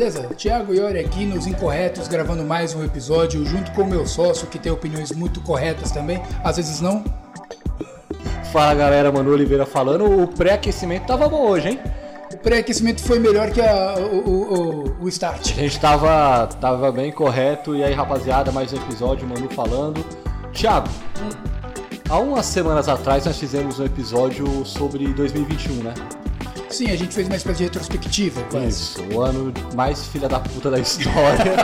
beleza? Thiago Iori aqui nos Incorretos, gravando mais um episódio junto com o meu sócio, que tem opiniões muito corretas também, às vezes não. Fala galera, Manu Oliveira falando. O pré-aquecimento tava bom hoje, hein? O pré-aquecimento foi melhor que a- o, o, o, start. A gente tava, tava bem correto. E aí, rapaziada, mais um episódio, Manu falando. Thiago, há umas semanas atrás nós fizemos um episódio sobre 2021, né? Sim, a gente fez uma espécie de retrospectiva, quase. Isso, o ano mais filha da puta da história,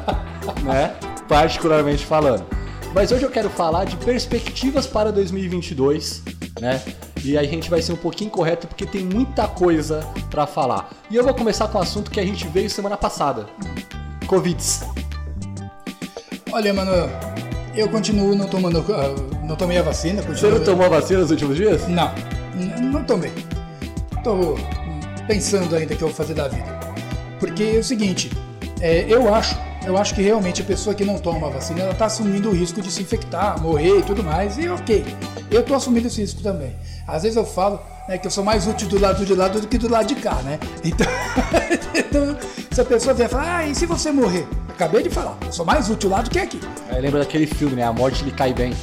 né? Particularmente falando. Mas hoje eu quero falar de perspectivas para 2022, né? E aí a gente vai ser um pouquinho correto porque tem muita coisa pra falar. E eu vou começar com um assunto que a gente veio semana passada. Covid. Olha, mano, eu continuo não tomando. ah, não tomei a vacina. Você Continuo... não tomou a vacina nos últimos dias? Não, não tomei. Tô pensando ainda que eu vou fazer da vida. Porque é o seguinte, é, eu acho, eu acho que realmente a pessoa que não toma a vacina, ela tá assumindo o risco de se infectar, morrer e tudo mais, e ok. Eu tô assumindo esse risco também. Às vezes eu falo né, que eu sou mais útil do lado de lá do que do lado de cá, né? Então, então se a pessoa vier falar, ah, e se você morrer? Acabei de falar, eu sou mais útil lá do que aqui. Aí lembra daquele filme, né? A morte lhe cai bem.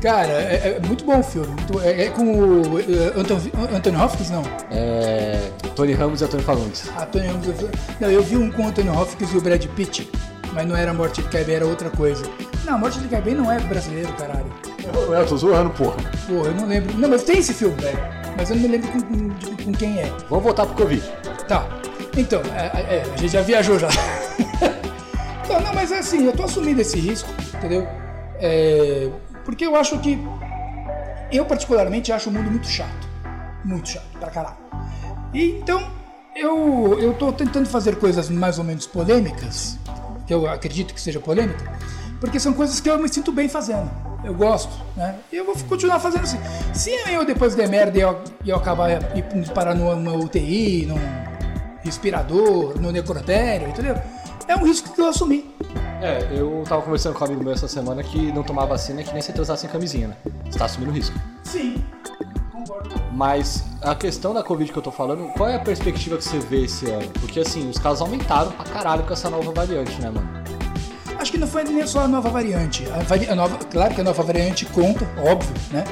Cara, é, é muito bom o filme. é, é com o eh, Anthony, Anthony Hopkins, não? É... Tony Ramos e Antônio Fagundes. Ah, Tony Ramos, vi- Não, eu vi um com o Anthony Hopkins e o Brad Pitt, mas não era Morte de Caibé, era outra coisa. Não, Morte de Caibé não é brasileiro, caralho. Eu, eu tô zoando, porra. Porra, eu não lembro. Não, mas tem esse filme, velho. Mas eu não me lembro com, com- com quem é. Vamos voltar pro Covid. Tá. Então, é, é, a gente já viajou já. não, não, mas é assim, eu tô assumindo esse risco, entendeu? É, porque eu acho que. Eu, particularmente, acho o mundo muito chato. Muito chato, pra caralho. E então, eu, eu tô tentando fazer coisas mais ou menos polêmicas, que eu acredito que seja polêmica, porque são coisas que eu me sinto bem fazendo. Eu gosto, né? E eu vou continuar fazendo assim. Se eu depois der merda e eu, e eu acabar indo parar numa, numa UTI, num respirador, no necrotério, entendeu? É um risco que eu assumi. É, eu tava conversando com um amigo meu essa semana que não tomar vacina é que nem se transar sem camisinha, né? Você tá assumindo risco. Sim, concordo. Mas a questão da Covid que eu tô falando, qual é a perspectiva que você vê esse ano? Porque assim, os casos aumentaram pra caralho com essa nova variante, né, mano? Acho que não foi nem só a nova variante. A vari- a nova, claro que a nova variante conta, óbvio, né?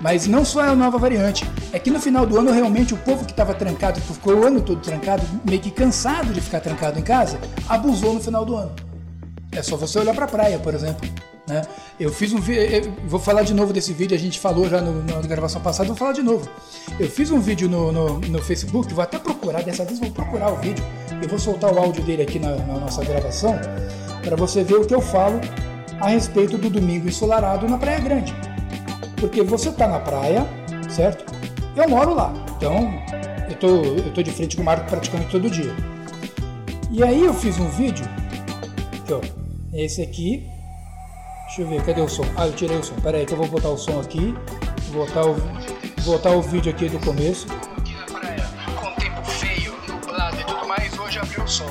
Mas não só a nova variante. É que no final do ano, realmente, o povo que estava trancado, que ficou o ano todo trancado, meio que cansado de ficar trancado em casa, abusou no final do ano. É só você olhar pra praia, por exemplo. Né? Eu fiz um vídeo. Vou falar de novo desse vídeo, a gente falou já no- na gravação passada, vou falar de novo. Eu fiz um vídeo no, no, no Facebook, vou até procurar, dessa vez vou procurar o vídeo. Eu vou soltar o áudio dele aqui na, na nossa gravação, para você ver o que eu falo a respeito do domingo ensolarado na Praia Grande. Porque você tá na praia, certo? Eu moro lá, então eu tô, eu tô de frente com o Marco praticamente todo dia. E aí eu fiz um vídeo ó. Esse aqui. Deixa eu ver, cadê o som? Ah, eu tirei o som. Pera aí que eu vou botar o som aqui. Botar o, botar o vídeo aqui do começo. aqui na praia, com tempo feio, nublado e tudo mais, hoje abriu o sol.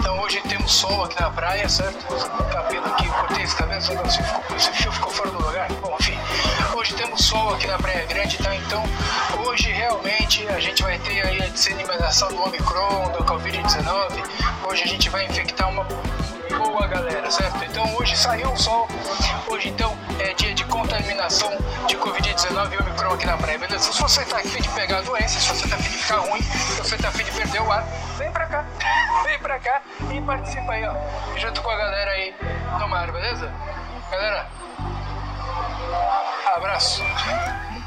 Então hoje temos sol aqui na praia, certo? Cabelo aqui, cortei esse cabelo, se ficou, esse fio ficou fora do lugar. Bom, enfim, hoje temos sol aqui na Praia Grande, tá? Então hoje realmente a gente vai ter aí a disseminação do Omicron, do Covid-19. Hoje a gente vai infectar uma boa galera, certo? Então hoje saiu o sol, hoje então é dia de contaminação de Covid-19 e Omicron aqui na praia, beleza? Se você tá afim de pegar a doença, se você tá afim de ficar ruim, se você tá afim de perder o ar, vem pra cá, vem pra cá e participa aí, ó, junto com a galera aí no mar, beleza? Galera, abraço.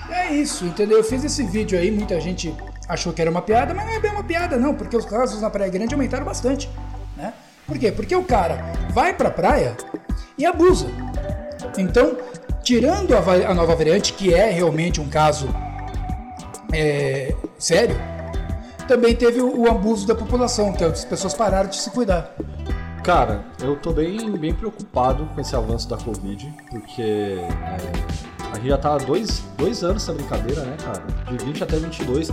É isso, entendeu? Eu fiz esse vídeo aí, muita gente achou que era uma piada, mas não é bem uma piada não, porque os casos na Praia Grande aumentaram bastante, né? Por quê? Porque o cara vai pra praia e abusa. Então, tirando a, a nova variante, que é realmente um caso é, sério, também teve o, o abuso da população, que as pessoas pararam de se cuidar. Cara, eu tô bem, bem preocupado com esse avanço da Covid, porque é, a gente já tá há dois, dois anos essa brincadeira, né, cara? De 20 até 22.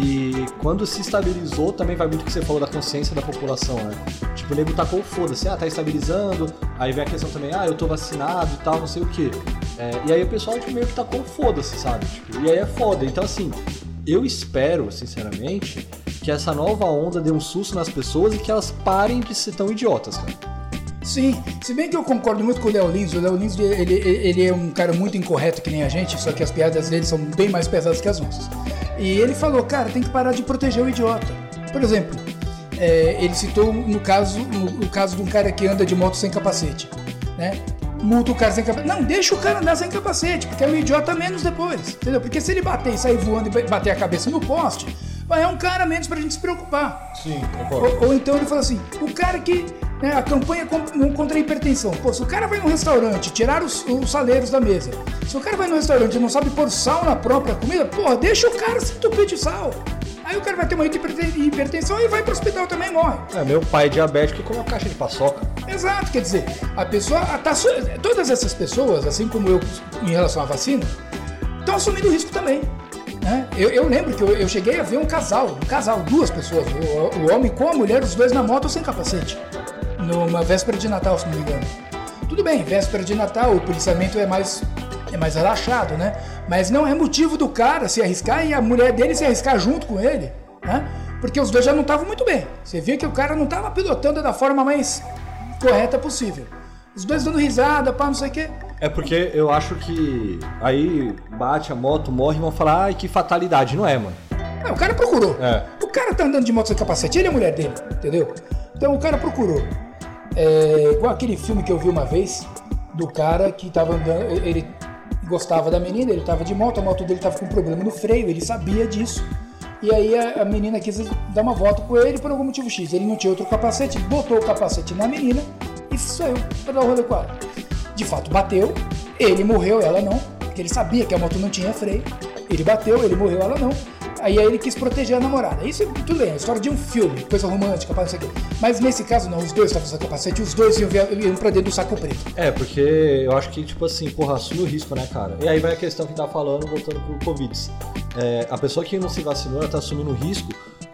E quando se estabilizou, também vai muito o que você falou da consciência da população, né? Tipo, o nego tacou o foda-se, ah, tá estabilizando, aí vem a questão também, ah, eu tô vacinado e tal, não sei o quê. É, e aí o pessoal tipo, meio que tacou o foda-se, sabe? Tipo, e aí é foda. Então, assim, eu espero, sinceramente, que essa nova onda dê um susto nas pessoas e que elas parem de ser tão idiotas, cara. Sim, se bem que eu concordo muito com o Léo Lins, o Léo Lins ele, ele é um cara muito incorreto que nem a gente, só que as piadas dele são bem mais pesadas que as nossas. E ele falou, cara, tem que parar de proteger o idiota. Por exemplo, é, ele citou no caso, no, no, caso de um cara que anda de moto sem capacete, né? Multa o cara sem capacete. Não, deixa o cara andar sem capacete, porque é um idiota menos depois, entendeu? Porque se ele bater e sair voando e bater a cabeça no poste, é um cara menos pra gente se preocupar. Sim, concordo. Ou, ou então ele fala assim, o cara que né, a campanha contra a hipertensão. Pô, se o cara vai num restaurante tirar os, os saleiros da mesa, se o cara vai num restaurante e não sabe pôr sal na própria comida, porra, deixa o cara se entupir de sal. Aí o cara vai ter uma hipertensão e vai pro hospital também e morre. É, meu pai é diabético com uma caixa de paçoca. Exato, quer dizer, a pessoa. Tá, todas essas pessoas, assim como eu em relação à vacina, estão assumindo risco também. Né? Eu, eu, lembro que eu, eu, cheguei a ver um casal, um casal, duas pessoas, o, o homem com a mulher, os dois na moto sem capacete numa véspera de Natal, se não me engano. Tudo bem, véspera de Natal, o policiamento é mais, é mais relaxado, né? Mas não é motivo do cara se arriscar e a mulher dele se arriscar junto com ele, né? Porque os dois já não estavam muito bem. Você via que o cara não estava pilotando da forma mais correta possível. Os dois dando risada, pá, não sei o quê. É porque eu acho que aí bate a moto, morre e vão falar, ai, que fatalidade. Não é, mano. Não, o cara procurou. É. O cara tá andando de moto sem capacete, ele é a mulher dele, entendeu? Então o cara procurou. É, igual aquele filme que eu vi uma vez, do cara que tava andando, ele gostava da menina, ele tava de moto, a moto dele tava com problema no freio, ele sabia disso. E aí a, a menina quis dar uma volta com ele por algum motivo X. Ele não tinha outro capacete, botou o capacete na menina e saiu pra dar o rolê com ela. De fato, bateu, ele morreu, ela não, porque ele sabia que a moto não tinha freio. Ele bateu, ele morreu, ela não. Aí, ele quis proteger a namorada. Isso tudo bem, é história de um filme, coisa romântica, não sei o quê. Mas nesse caso não, os dois estavam sem capacete, os dois iam, iam pra dentro do saco preto. É, porque eu acho que, tipo assim, porra, assume o risco, né, cara? E aí vai a questão que tá falando, voltando pro Covid. É, a pessoa que não se vacinou, ela tá assumindo o risco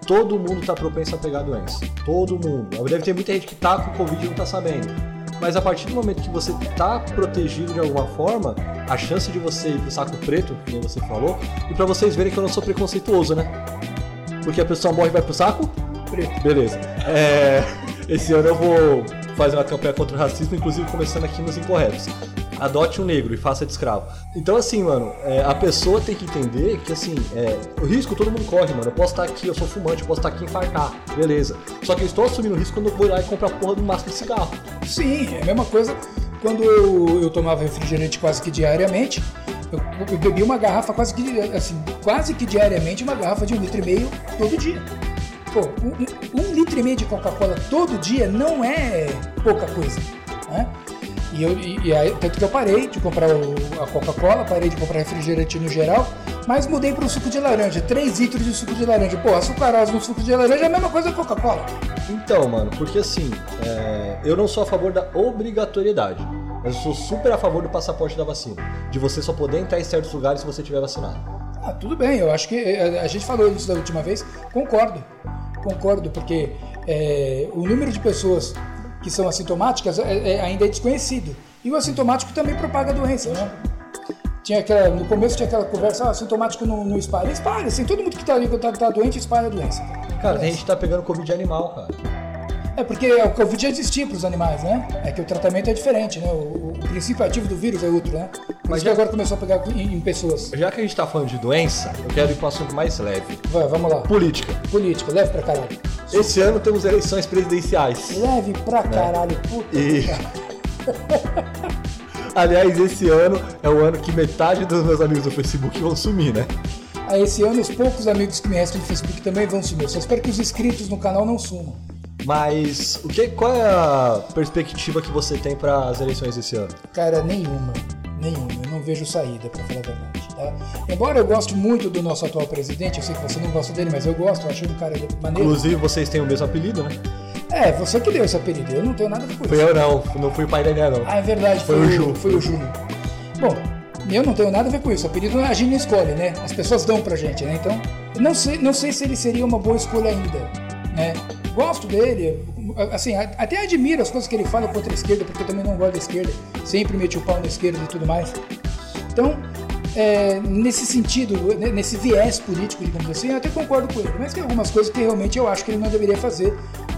todo mundo tá propenso a pegar doença. Todo mundo. Deve ter muita gente que tá com Covid e não tá sabendo. Mas a partir do momento que você tá protegido de alguma forma, a chance de você ir pro saco preto, como você falou, e para vocês verem que eu não sou preconceituoso, né? Porque a pessoa morre e vai pro saco? Preto. Beleza. É, esse ano eu vou fazer uma campanha contra o racismo, inclusive começando aqui nos incorretos. Adote um negro e faça de escravo. Então, assim, mano, é, a pessoa tem que entender que, assim, é, o risco todo mundo corre, mano. Eu posso estar aqui, eu sou fumante, eu posso estar aqui e infartar, beleza. Só que eu estou assumindo o risco quando eu vou lá e comprar porra do máximo de cigarro. Sim, é a mesma coisa quando eu, eu tomava refrigerante quase que diariamente, eu, eu bebi uma garrafa quase que, assim, quase que diariamente, uma garrafa de um litro e meio todo dia. Pô, um, um litro e meio de Coca-Cola todo dia não é pouca coisa, né? E, eu, e, e aí, tanto que eu parei de comprar o, a Coca-Cola, parei de comprar refrigerante no geral, mas mudei para o suco de laranja, 3 litros de suco de laranja. Pô, açucarose no suco de laranja é a mesma coisa que Coca-Cola. Então, mano, porque assim, é, eu não sou a favor da obrigatoriedade, mas eu sou super a favor do passaporte da vacina. De você só poder entrar em certos lugares se você tiver vacinado. Ah, tudo bem, eu acho que é, a gente falou isso da última vez, concordo. Concordo, porque é, o número de pessoas que são assintomáticas é, é, ainda é desconhecido. E o assintomático também propaga a doença, né? Tinha aquela, no começo tinha aquela conversa, ah, assintomático não, não espalha. Espalha, assim, todo mundo que tá ali, tá, tá doente, espalha a doença. Cara, tem gente que tá pegando Covid animal, cara. É porque o Covid já existia para os animais, né? É que o tratamento é diferente, né? O, o princípio ativo do vírus é outro, né? Por Mas já... agora começou a pegar em, em, pessoas. Já que a gente tá falando de doença, eu quero ir para um assunto mais leve. Vai, vamos lá. Política. Política, leve pra caralho. Esse ano temos eleições presidenciais. Leve pra né? caralho, puta. E... Aliás, esse ano é o ano que metade dos meus amigos do Facebook vão sumir, né? a esse ano os poucos amigos que me restam no Facebook também vão sumir. Só espero que os inscritos no canal não sumam. Mas o que, qual é a perspectiva que você tem para as eleições desse ano? Cara, nenhuma. Nenhuma. Eu não vejo saída, para falar a verdade. Tá? Embora eu goste muito do nosso atual presidente, eu sei que você não gosta dele, mas eu gosto, eu acho um cara maneiro. Inclusive, vocês têm o mesmo apelido, né? É, você que deu esse apelido, eu não tenho nada a ver com isso. Foi eu não, não fui o pai da Ené, não. Ah, é verdade, foi, foi o Júnior. Foi o Júnior. Bom, eu não tenho nada a ver com isso. O apelido a gente não escolhe, né? As pessoas dão pra gente, né? Então, não sei, não sei se ele seria uma boa escolha ainda, né? Gosto dele, assim, até admiro as coisas que ele fala contra a esquerda, porque eu também não gosto da esquerda. Sempre meti o pau na esquerda e tudo mais. Então, é, nesse sentido, né, nesse viés político, digamos assim, eu até concordo com ele. Mas tem algumas coisas que realmente eu acho que ele não deveria fazer,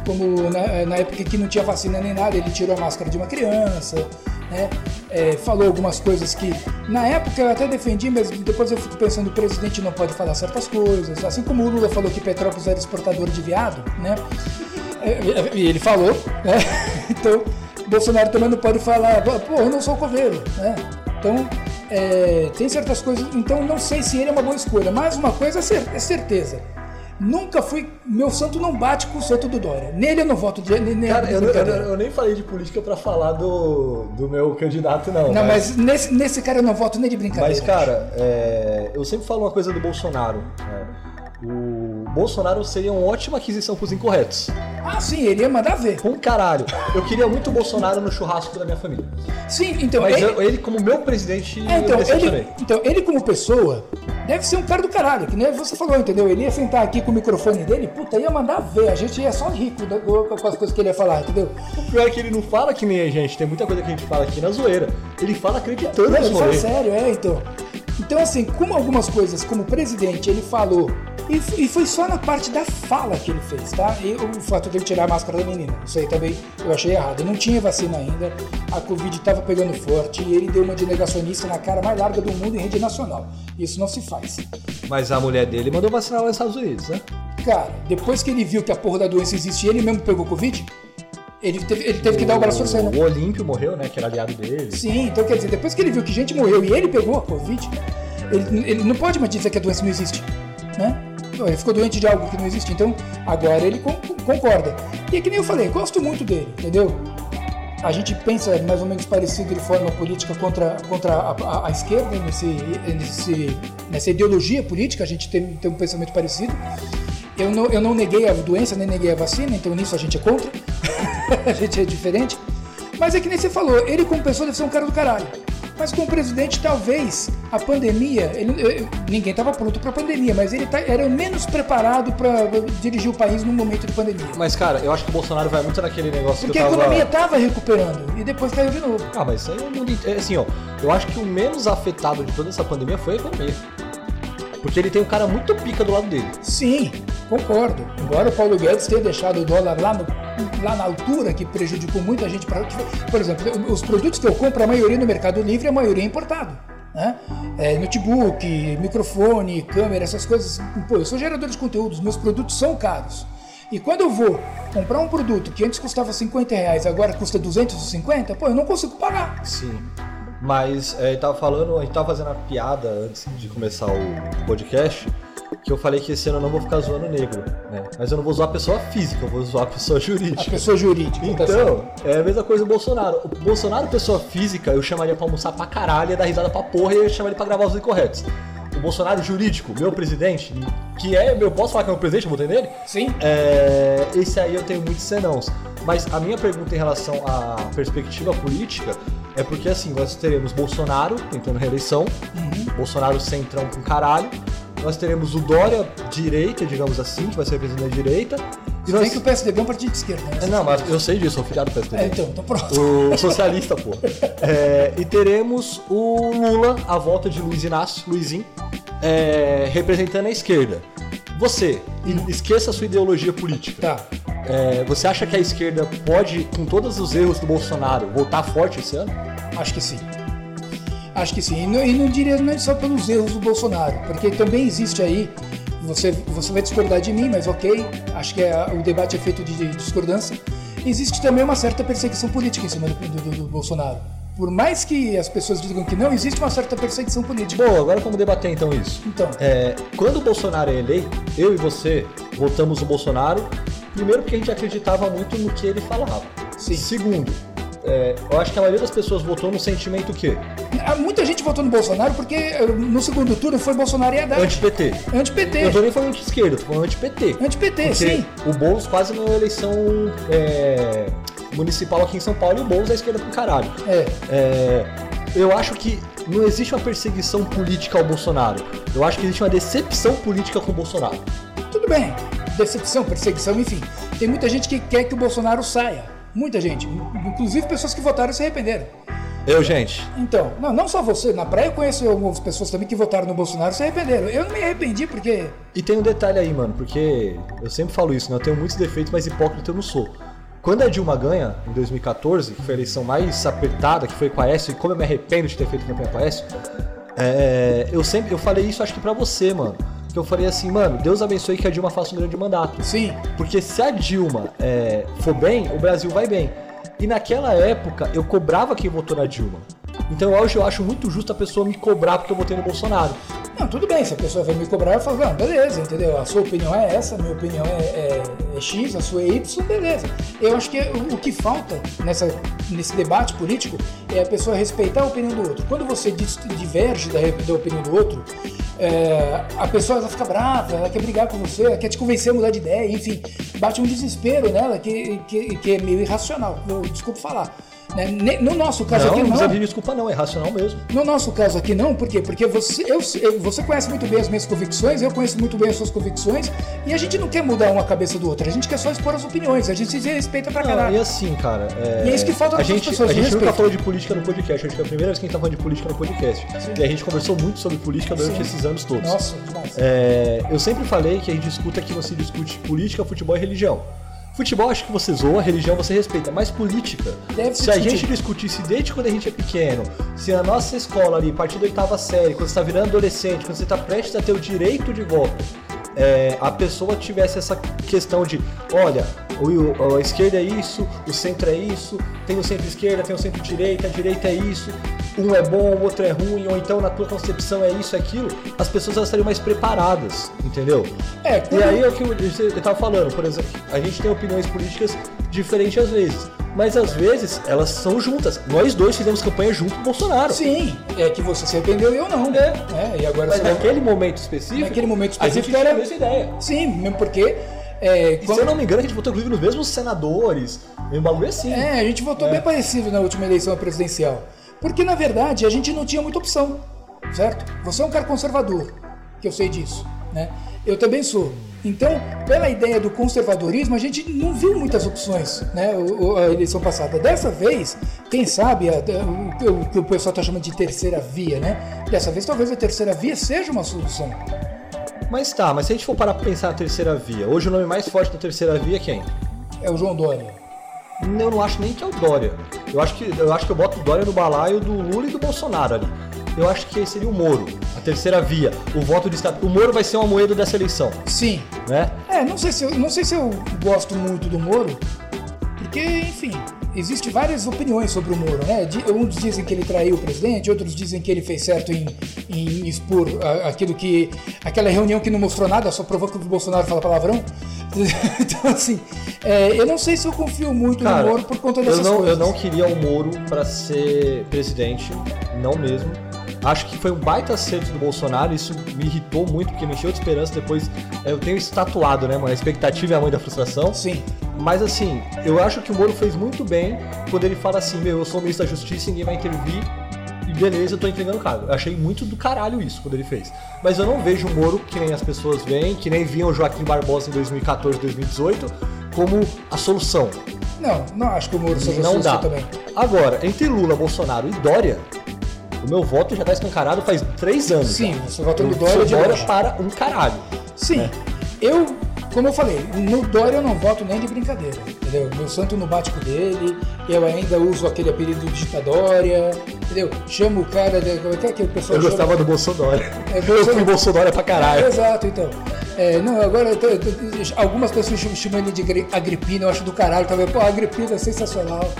como na, na época que não tinha vacina nem nada, ele tirou a máscara de uma criança, né? É, falou algumas coisas que na época eu até defendi, mas depois eu fico pensando o presidente não pode falar certas coisas, assim como o Lula falou que Petrópolis era exportador de viado, né? É, é, e ele falou, né? Então Bolsonaro também não pode falar, pô, eu não sou coveiro, né? Então é, tem certas coisas, então não sei se ele é uma boa escolha, mas uma coisa é certeza Nunca fui. Meu santo não bate com o santo do Dória. Nele eu não voto de. Nem, Cara, eu, eu, eu, nem falei de política pra falar do, do meu candidato, não. Não, mas, mas nesse, nesse cara eu não voto nem de brincadeira. Mas, cara, é, eu sempre falo uma coisa do Bolsonaro. Né? O Bolsonaro seria uma ótima aquisição pros incorretos. Ah, sim, ele ia mandar ver. Com caralho. Eu queria muito o Bolsonaro no churrasco da minha família. Sim, então. Mas ele, eu, ele como meu presidente, é, então, ele, então, ele como pessoa, deve ser um cara do caralho, que nem você falou, entendeu? Ele ia sentar aqui com o microfone dele, puta, ia mandar ver. A gente ia só rico com as coisas que ele ia falar, entendeu? O pior é que ele não fala que nem a gente, tem muita coisa que a gente fala aqui na zoeira. Ele fala acreditando Ele fala sério, é, então. Então, assim, como algumas coisas, como presidente, ele falou e, e, foi só na parte da fala que ele fez, tá? E o fato de ele tirar a máscara da menina. Isso aí também eu achei errado. Não tinha vacina ainda, a Covid estava pegando forte e ele deu uma de negacionista na cara mais larga do mundo em rede nacional. Isso não se faz. Mas a mulher dele mandou vacinar lá nos Estados Unidos, né? Cara, depois que ele viu que a porra da doença existe e ele mesmo pegou Covid, ele teve, ele teve o, que dar o braço torcendo. O Olímpio morreu, né? Que era aliado dele. Sim, então quer dizer, depois que ele viu que gente morreu e ele pegou a Covid, ele, ele não pode mais dizer que a doença não existe, né? Ele ficou doente de algo que não existe. Então, agora ele concorda. E é que nem eu falei, gosto muito dele, entendeu? A gente pensa mais ou menos parecido de forma política contra, contra a, a, a esquerda, nesse, nesse, nessa ideologia política, a gente tem, tem um pensamento parecido. Eu não, eu não neguei a doença, nem neguei a vacina, então nisso a gente é contra. a gente é diferente. Mas é que nem você falou, ele como pessoa deve ser um cara do caralho. Mas com o presidente, talvez a pandemia, ele, ninguém estava pronto para a pandemia, mas ele tá, era menos preparado para dirigir o país num momento de pandemia. Mas, cara, eu acho que o Bolsonaro vai muito naquele negócio Porque que eu tava... a economia estava recuperando e depois caiu de novo. Ah, mas isso aí é o é Assim, ó, eu acho que o menos afetado de toda essa pandemia foi a economia. Porque ele tem um cara muito pica do lado dele. Sim, concordo. Embora o Paulo Guedes tenha deixado o dólar lá, no, lá na altura, que prejudicou muita gente. Pra, por exemplo, os produtos que eu compro, a maioria no Mercado Livre, a maioria é importado. Né? É, notebook, microfone, câmera, essas coisas. Pô, eu sou gerador de conteúdos, meus produtos são caros. E quando eu vou comprar um produto que antes custava 50 reais, agora custa 250, pô, eu não consigo pagar. Sim. Mas é, tava falando, a gente tava fazendo uma piada antes de começar o podcast, que eu falei que esse ano eu não vou ficar zoando negro, né? Mas eu não vou zoar a pessoa física, eu vou zoar a pessoa jurídica. A pessoa jurídica. Então, é a mesma coisa do Bolsonaro. O Bolsonaro, pessoa física, eu chamaria pra almoçar pra caralho, ia dar risada pra porra e eu chamaria pra gravar os incorretos. O Bolsonaro jurídico, meu presidente, que é, eu posso falar que é meu presidente, eu votei nele? Sim. É, esse aí eu tenho muitos senãos. Mas a minha pergunta em relação à perspectiva política é porque assim, nós teremos Bolsonaro tentando reeleição, uhum. Bolsonaro centrão com caralho, nós teremos o Dória direita, digamos assim, que vai ser presidente da direita. E nós... Tem que o PSDB é um partido de esquerda. Né? É, não, mas eu sei disso, sou filiado do PSDB. É, então, então pronto. O socialista, pô. É, e teremos o Lula, a volta de Luiz Inácio, Luizinho, é, representando a esquerda. Você, esqueça a sua ideologia política. Tá. É, você acha que a esquerda pode, com todos os erros do Bolsonaro, voltar forte esse ano? Acho que sim. Acho que sim. E não, e não diria não só pelos erros do Bolsonaro, porque também existe aí. Você, você vai discordar de mim, mas ok, acho que é, o debate é feito de, de, discordância. Existe também uma certa perseguição política em cima do, do, do Bolsonaro. Por mais que as pessoas digam que não, existe uma certa perseguição política. Bom, agora vamos debater então isso. Então. É, quando o Bolsonaro é eleito, eu e você votamos no Bolsonaro Primeiro porque a gente acreditava muito no que ele falava. Sim. Segundo, é, eu acho que a maioria das pessoas votou no sentimento que? Ah, muita gente votou no Bolsonaro porque eh, no segundo turno foi Bolsonaro e Haddad. Anti-PT. Anti-PT. Eu tô nem falando anti-esquerda, tô falando anti-PT. Anti-PT, sim. O Boulos quase na eleição é, municipal aqui em São Paulo e o Boulos é esquerda pro caralho. É. é. Eu acho que não existe uma perseguição política ao Bolsonaro. Eu acho que existe uma decepção política com o Bolsonaro. Tudo bem decepção, perseguição, enfim. Tem muita gente que quer que o Bolsonaro saia. Muita gente. Inclusive pessoas que votaram se arrependeram. Eu, gente. Então, não, não só você, na praia eu conheço algumas pessoas também que votaram no Bolsonaro e se arrependeram. Eu não me arrependi porque. E tem um detalhe aí, mano, porque eu sempre falo isso, né? Eu tenho muitos defeitos, mas hipócrita eu não sou. Quando a Dilma ganha, em 2014, que foi a eleição mais apertada, que foi com a Aécio, e como eu me arrependo de ter feito campanha com a Aécio, é, eu sempre eu falei isso acho que pra você, mano. Que eu falei assim, mano, Deus abençoe que a Dilma faça um grande mandato. Sim. Porque se a Dilma é, for bem, o Brasil vai bem. E naquela época eu cobrava quem votou na Dilma. Então hoje eu acho muito justo a pessoa me cobrar porque eu votei no Bolsonaro. Não, tudo bem, se a pessoa vai me cobrar, eu falo, não, beleza, entendeu? A sua opinião é essa, a minha opinião é, é, é X, a sua é Y, beleza. Eu acho que o, o, que falta nessa, nesse debate político é a pessoa respeitar a opinião do outro. Quando você diverge da, da opinião do outro, é, a pessoa ela fica brava, ela quer brigar com você, ela quer te convencer a mudar de ideia, enfim, bate um desespero nela que, que, que é meio irracional. Eu, desculpa falar. Né? No nosso caso não, aqui não. Não precisa desculpa não, é racional mesmo. No nosso caso aqui não, por quê? Porque você, eu, você conhece muito bem as minhas convicções, eu conheço muito bem as suas convicções, e a gente não quer mudar uma cabeça do outro, a gente quer só expor as opiniões, a gente se respeita pra caralho. E assim, cara. É... E é isso que falta a gente, pessoas. A gente nunca falou de política no podcast, acho que é a primeira vez que a gente tá falando de política no podcast. Sim. E a gente conversou muito sobre política durante Sim. esses anos todos. Nossa, demais. É, eu sempre falei que a gente escuta que você discute política, futebol e religião. Futebol acho que você zoa, religião você respeita, mas política. Deve se a gente discutisse desde quando a gente é pequeno, se a nossa escola ali, a partir da oitava série, quando você está virando adolescente, quando você está prestes a ter o direito de voto, é, a pessoa tivesse essa questão de, olha, o, a esquerda é isso, o centro é isso, tem o centro-esquerda, tem o centro-direita, a direita é isso, um é bom, o outro é ruim, ou então na tua concepção é isso, é aquilo, as pessoas elas estariam mais preparadas, entendeu? É. E aí é o que eu, eu tava falando, por exemplo, a gente tem opiniões políticas diferentes às vezes. Mas às vezes elas são juntas. Nós dois fizemos campanha junto com o Bolsonaro. Sim, é que você se arrependeu e eu não. É. é e agora Mas naquele momento específico. Naquele momento específico a gente era essa ideia. Sim, mesmo porque é, quando... Se eu não me engano, a gente votou inclusive nos mesmos senadores. Um bagulho assim. É, a gente votou é. bem parecido na última eleição presidencial. Porque na verdade a gente não tinha muita opção, certo? Você é um cara conservador, que eu sei disso, né? Eu também sou. Então, pela ideia do conservadorismo, a gente não viu muitas opções, né? A eleição passada. Dessa vez, quem sabe, o que o pessoal está chamando de terceira via, né? Dessa vez, talvez a terceira via seja uma solução. Mas tá, mas se a gente for parar pra pensar na terceira via, hoje o nome mais forte da terceira via é quem? É o João Dória. Eu não acho nem que é o Dória. Eu acho que eu acho que eu boto o Dória no balaio do Lula e do Bolsonaro ali. Eu acho que seria o Moro, a terceira via, o voto de estado. O Moro vai ser uma moeda dessa eleição. Sim. Né? É, não sei se eu, não sei se eu gosto muito do Moro, porque, enfim, Existem várias opiniões sobre o Moro, né? Uns dizem que ele traiu o presidente, outros dizem que ele fez certo em, em expor aquilo que. aquela reunião que não mostrou nada, só provou que o Bolsonaro fala palavrão. Então, assim, é, eu não sei se eu confio muito Cara, no Moro por conta dessas eu não, coisas. Eu não queria o Moro para ser presidente, não mesmo. Acho que foi um baita acerto do Bolsonaro, isso me irritou muito, porque me encheu de esperança. Depois eu tenho estatuado, né, mano? A expectativa é a mãe da frustração. Sim. Mas assim, eu acho que o Moro fez muito bem quando ele fala assim: meu, eu sou ministro da Justiça, ninguém vai intervir. E beleza, eu tô entregando o cargo. Eu achei muito do caralho isso quando ele fez. Mas eu não vejo o Moro que nem as pessoas veem, que nem viam o Joaquim Barbosa em 2014, 2018, como a solução. Não, não acho que o Moro seja não dá. também. Agora, entre Lula, Bolsonaro e Dória, o meu voto já tá escancarado faz três anos. Sim, já. você votou no Dória de Dória para um caralho. Sim. Né? Eu como eu falei, no Dória eu não voto nem de brincadeira, entendeu? Meu santo não bate com dele, eu ainda uso aquele apelido de ditadória, entendeu? Chamo o cara de. Como é que é que o pessoal Eu chama? gostava do Bolsonaro. É, eu fui Bolsonaro pra caralho. É, exato, então. É, não, agora eu tô, eu tô, algumas pessoas chamam ele de Agripina, eu acho do caralho também. Pô, Agripina é sensacional.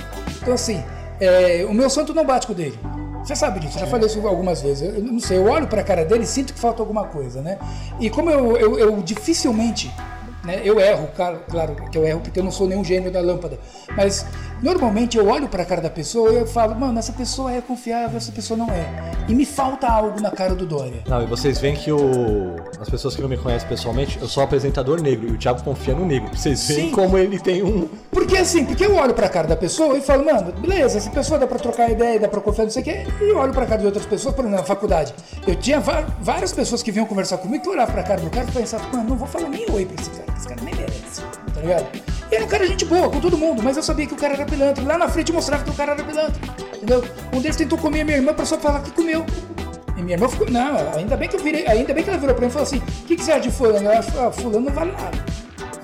Então, assim, é, o meu santo não bate com o dele. Você sabe disso, já falei isso algumas vezes. Eu não sei, eu olho pra cara dele e sinto que falta alguma coisa, né? E como eu, eu, eu dificilmente né? Eu erro, claro, claro que eu erro porque eu não sou nenhum gênio da lâmpada. Mas normalmente eu olho para a cara da pessoa e eu falo, mano, essa pessoa é confiável, essa pessoa não é. E me falta algo na cara do Dória. Não, e vocês veem que o... as pessoas que não me conhecem pessoalmente, eu sou apresentador negro e o Thiago confia no negro. Vocês veem Sim. como ele tem um. Porque assim, porque eu olho para a cara da pessoa e falo, mano, beleza, essa pessoa dá para trocar ideia, dá para confiar, não sei o quê. E eu olho para a cara de outras pessoas, por exemplo, na faculdade. Eu tinha várias pessoas que vinham conversar comigo que olhavam para a cara do cara e pensavam, mano, não vou falar nem oi para esse cara, esse cara nem merece tá ligado? é um cara gente boa com todo mundo, mas eu sabia que o cara era pilantra. Lá na frente mostrava que o cara era pilantra. Entendeu? Um deles tentou comer a minha irmã pra só falar que comeu. E minha irmã ficou, não, ainda bem que eu virei, ainda bem que ela virou pra mim e falou assim: o que, que você acha de fulano? Ela falou, ah, fulano não vale nada.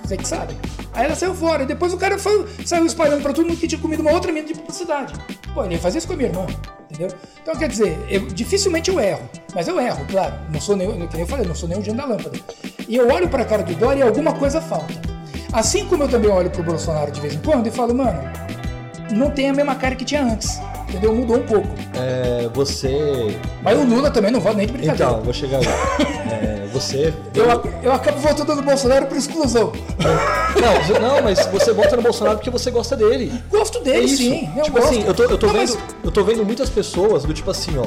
Você que sabe. Aí ela saiu fora. E depois o cara foi, saiu espalhando pra todo mundo que tinha comido uma outra mina de publicidade. Pô, ele ia fazer isso com a minha irmã. Entendeu? Então, quer dizer, eu, dificilmente eu erro. Mas eu erro, claro. Não sou nem, que nem eu falei, não sou nem o gênio da lâmpada. E eu olho pra cara do Dória e alguma coisa falta. Assim como eu também olho pro Bolsonaro de vez em quando e falo, mano, não tem a mesma cara que tinha antes. Entendeu? Mudou um pouco. É, você. Mas o Lula também não vota nem de brincadeira. Então, vou chegar lá. É, você. Eu, eu acabo votando no Bolsonaro por exclusão. Não, não, mas você vota no Bolsonaro porque você gosta dele. Gosto dele, É sim. Eu tipo gosto. assim, eu tô, eu tô Não, vendo. mas- Eu tô vendo muitas pessoas do tipo assim, ó.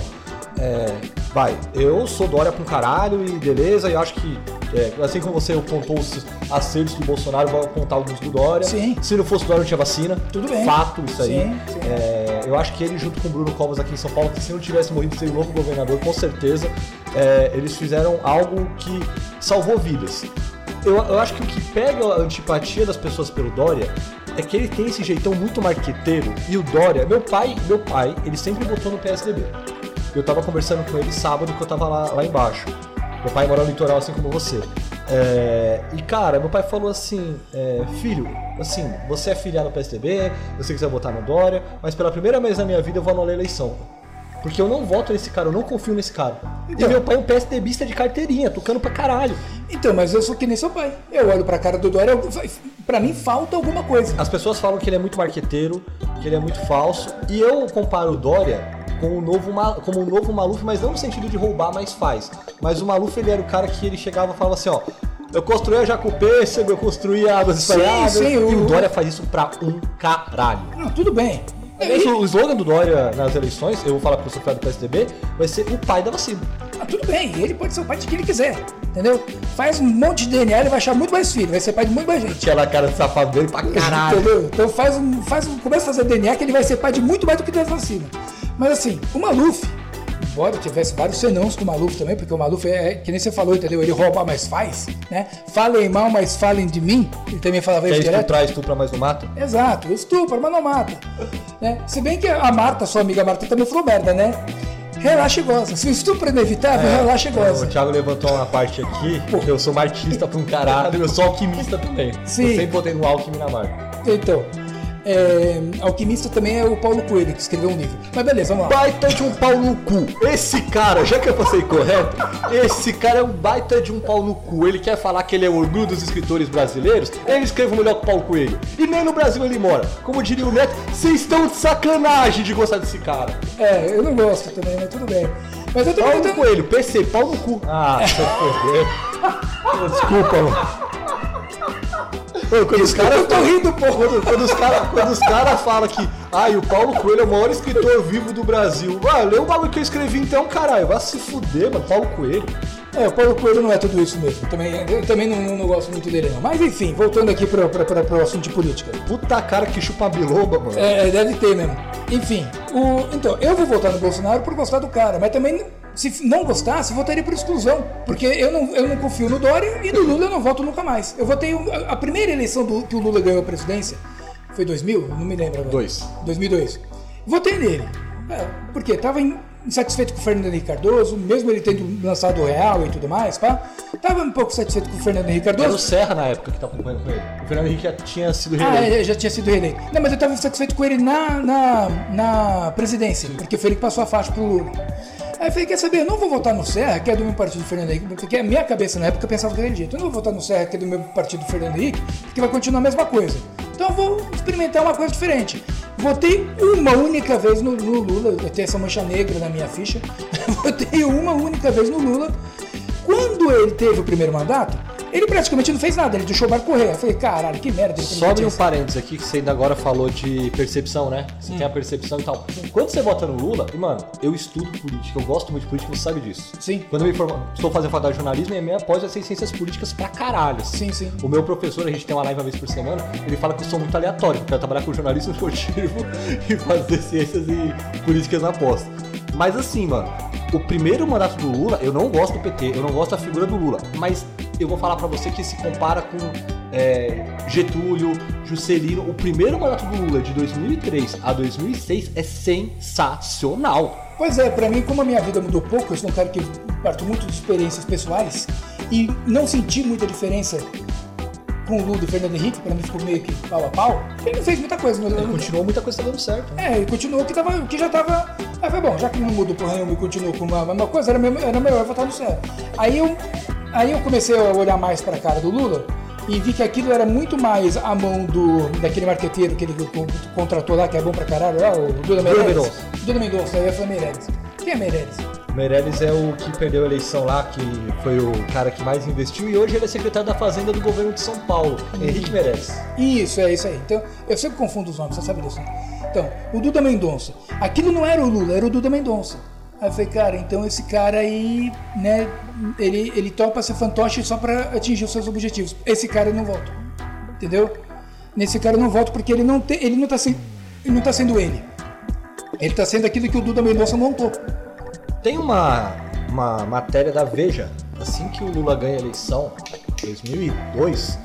É, vai, eu sou Dória pra um caralho e beleza, e eu acho que. é, assim como você apontou os acertos do Bolsonaro, vai apontar alguns do Dória. Sim. Se não fosse o Dória, não tinha vacina. Tudo bem. Fato, isso aí. Sim, sim. É, eu acho que ele, junto com o Bruno Covas aqui em São Paulo, que se não tivesse morrido, seria o novo governador, com certeza. é, eles fizeram algo que salvou vidas. Eu, eu acho que o que pega a antipatia das pessoas pelo Dória é que ele tem esse jeitão muito marqueteiro. E o Dória, meu pai, meu pai, ele sempre votou no PSDB. Eu tava conversando com ele sábado que eu tava lá, lá embaixo. Meu pai mora no litoral assim como você. É, e cara, meu pai falou assim, é, filho, assim, você é filiado ao PSDB, você quiser votar no Dória, mas pela primeira vez na minha vida eu vou anular a eleição. Porque eu não voto nesse cara, eu não confio nesse cara. Então. E meu pai é um PSDBista de carteirinha, tocando pra caralho. Então, mas eu sou que nem seu pai. Eu olho pra cara do Dória, eu- pra mim falta alguma coisa. As pessoas falam que ele é muito marqueteiro, que ele é muito falso, e eu comparo o Dória com o novo, como o novo Maluf, mas não no sentido de roubar, mas faz. Mas o Maluf, ele era o cara que ele chegava e falava assim, ó, eu construí a Jacupêssego, eu construí a Águas Sim, Espalhadas, sim, e o o- Dória faz isso pra um caralho. Não, tudo bem. Aliás, O slogan do Dória nas eleições, eu vou falar pro sou do PSDB, vai ser o pai da vacina. Ah, tudo bem, ele pode ser o pai de quem ele quiser, entendeu? Faz um monte de DNA, ele vai achar muito mais filho, vai ser pai de muito mais gente. Aquela cara de safado dele pra caralho. Entendeu? Então faz um, faz um, começa a fazer DNA que ele vai ser pai de muito mais do que da vacina. Mas assim, o Maluf, embora tivesse vários senãos com o Maluf também, porque o Maluf é, é que nem você falou, entendeu? Ele rouba, mas faz, né? Falem mal, mas falem de mim. Ele também falava isso direto. estuprar, estupra, mas não mata? Exato, estupra, mas não mata. Né? Se bem que a Marta, sua amiga Marta, também falou merda, né? Relaxa e goza. Se o estupro é inevitável, relaxa e O goza. Thiago levantou uma parte aqui, que eu sou martista pra um caralho, eu sou alquimista também. Sim. Eu sempre botei no alquimia na marca. Então, é, alquimista também é o Paulo Coelho, que escreveu um livro. Mas beleza, vamos lá. Baita de um pau no cu. Esse cara, já que eu passei correto, esse cara é um baita de um pau no cu. Ele quer falar que ele é o orgulho dos escritores brasileiros, ele escreve melhor que o Paulo Coelho. E nem no Brasil ele mora. Como diria o Neto, vocês estão de sacanagem de gostar desse cara. É, eu não gosto também, mas tudo bem. Mas eu tô Pau no perguntando. Coelho, PC, pau no cu. Ah, foder. Desculpa, mano. Quando os caras Eu tô rindo, porra. Quando, quando os caras cara falam que ai, o Paulo Coelho é o maior escritor vivo do Brasil. Vai, lê o bagulho que eu escrevi então, caralho. Vai se fuder, mano. Paulo Coelho. É, o Paulo Coelho não é tudo isso mesmo. Eu também, eu também não, não- gosto muito dele, não. Mas enfim, voltando aqui para o assunto de política. Puta cara que chupa biloba, mano. É, deve ter mesmo. Enfim, o, então, eu vou votar no Bolsonaro por gostar do cara, mas também, se não gostasse, votaria por exclusão. Porque eu não, eu não confio no Dória e no Lula eu não voto nunca mais. Eu votei. A primeira eleição do, que o Lula ganhou a presidência foi 2000? Não me lembro agora. Dois. 2002. Votei nele. É, porque tava in- insatisfeito com o Fernando Henrique Cardoso, mesmo ele tendo lançado o Real e tudo mais, pá. Tava um pouco satisfeito com o Fernando Henrique Era o Cardoso. Serra na época que tá acompanhando com ele. O Fernando Henrique já tinha sido Ah, reeleito. é, já tinha sido reeleito. Não, mas eu tava satisfeito com ele na, na, na presidência, porque foi ele que passou a faixa pro Lula. Aí eu falei, quer saber, eu não vou votar no Serra, que é do meu partido Fernando Henrique, porque a minha cabeça na época pensava daquele jeito. Eu não vou votar no Serra, que é do meu partido Fernando Henrique, porque vai continuar a mesma coisa. Então eu vou experimentar uma coisa diferente. Votei uma única vez no, no Lula, eu tenho essa mancha negra na minha ficha. Votei uma única vez no Lula. Quando ele teve o primeiro mandato, ele praticamente não fez nada, ele deixou o barco correr. Eu falei, caralho, que merda. Só abrir um parênteses aqui, que você ainda agora falou de percepção, né? Você Hum. tem a percepção e tal. Quando você vota no Lula, e mano, eu estudo política, eu gosto muito de política, você sabe disso. Sim. Quando eu me formo, estou fazendo faculdade de jornalismo, e a minha pós vai ser ciências políticas pra caralho. assim. Sim, sim. O meu professor, a gente tem uma live uma vez por semana, ele fala que eu sou muito aleatório, que eu trabalhar com jornalismo esportivo e fazer ciências e políticas na pós. Mas assim, mano, o primeiro mandato do Lula, eu não gosto do PT, eu não gosto da figura do Lula, mas eu vou falar pra você que se compara com é, Getúlio, Juscelino. O primeiro mandato do Lula de 2003 a 2006 é sensacional. Pois é, pra mim, como a minha vida mudou pouco, eu sou um cara que parto muito de experiências pessoais e não senti muita diferença com o Lula e o Fernando Henrique, pra mim ficou meio que pau a pau. Ele não fez muita coisa, mas Ele não- continuou, muita coisa tá dando certo. né? É, ele continuou que, tava, que já tava. Aí foi bom, já que não mudou porra nenhuma e continuou com a mesma coisa, era, mesmo- era melhor votar no céu. Aí eu, aí eu comecei a olhar mais pra cara do Lula e vi que aquilo era muito mais a mão do daquele marqueteiro que ele co- contratou lá, que é bom pra caralho, lá, o Duda Meirelles. Mendonça. Duda Mendonça, aí eu falei Meirelles. Quem é Meirelles? Meirelles é o que perdeu a eleição lá, que foi o cara que mais investiu, e hoje ele é secretário da Fazenda do governo de São Paulo, Henrique Meirelles. Isso, é isso aí. Então, eu sempre confundo os nomes, você sabe disso, né? Então, o Duda Mendonça. Aquilo não era o Lula, era o Duda Mendonça. Aí eu falei, cara, então esse cara aí, né, ele, ele topa ser fantoche só pra atingir os seus objetivos. Esse cara eu não voto. Entendeu? Nesse cara eu não voto porque ele não, tem, ele não, tá, sendo, ele não tá sendo ele. Ele tá sendo aquilo que o Duda Mendonça montou. Tem uma, uma matéria da Veja, assim que o Lula ganha a eleição, 2002,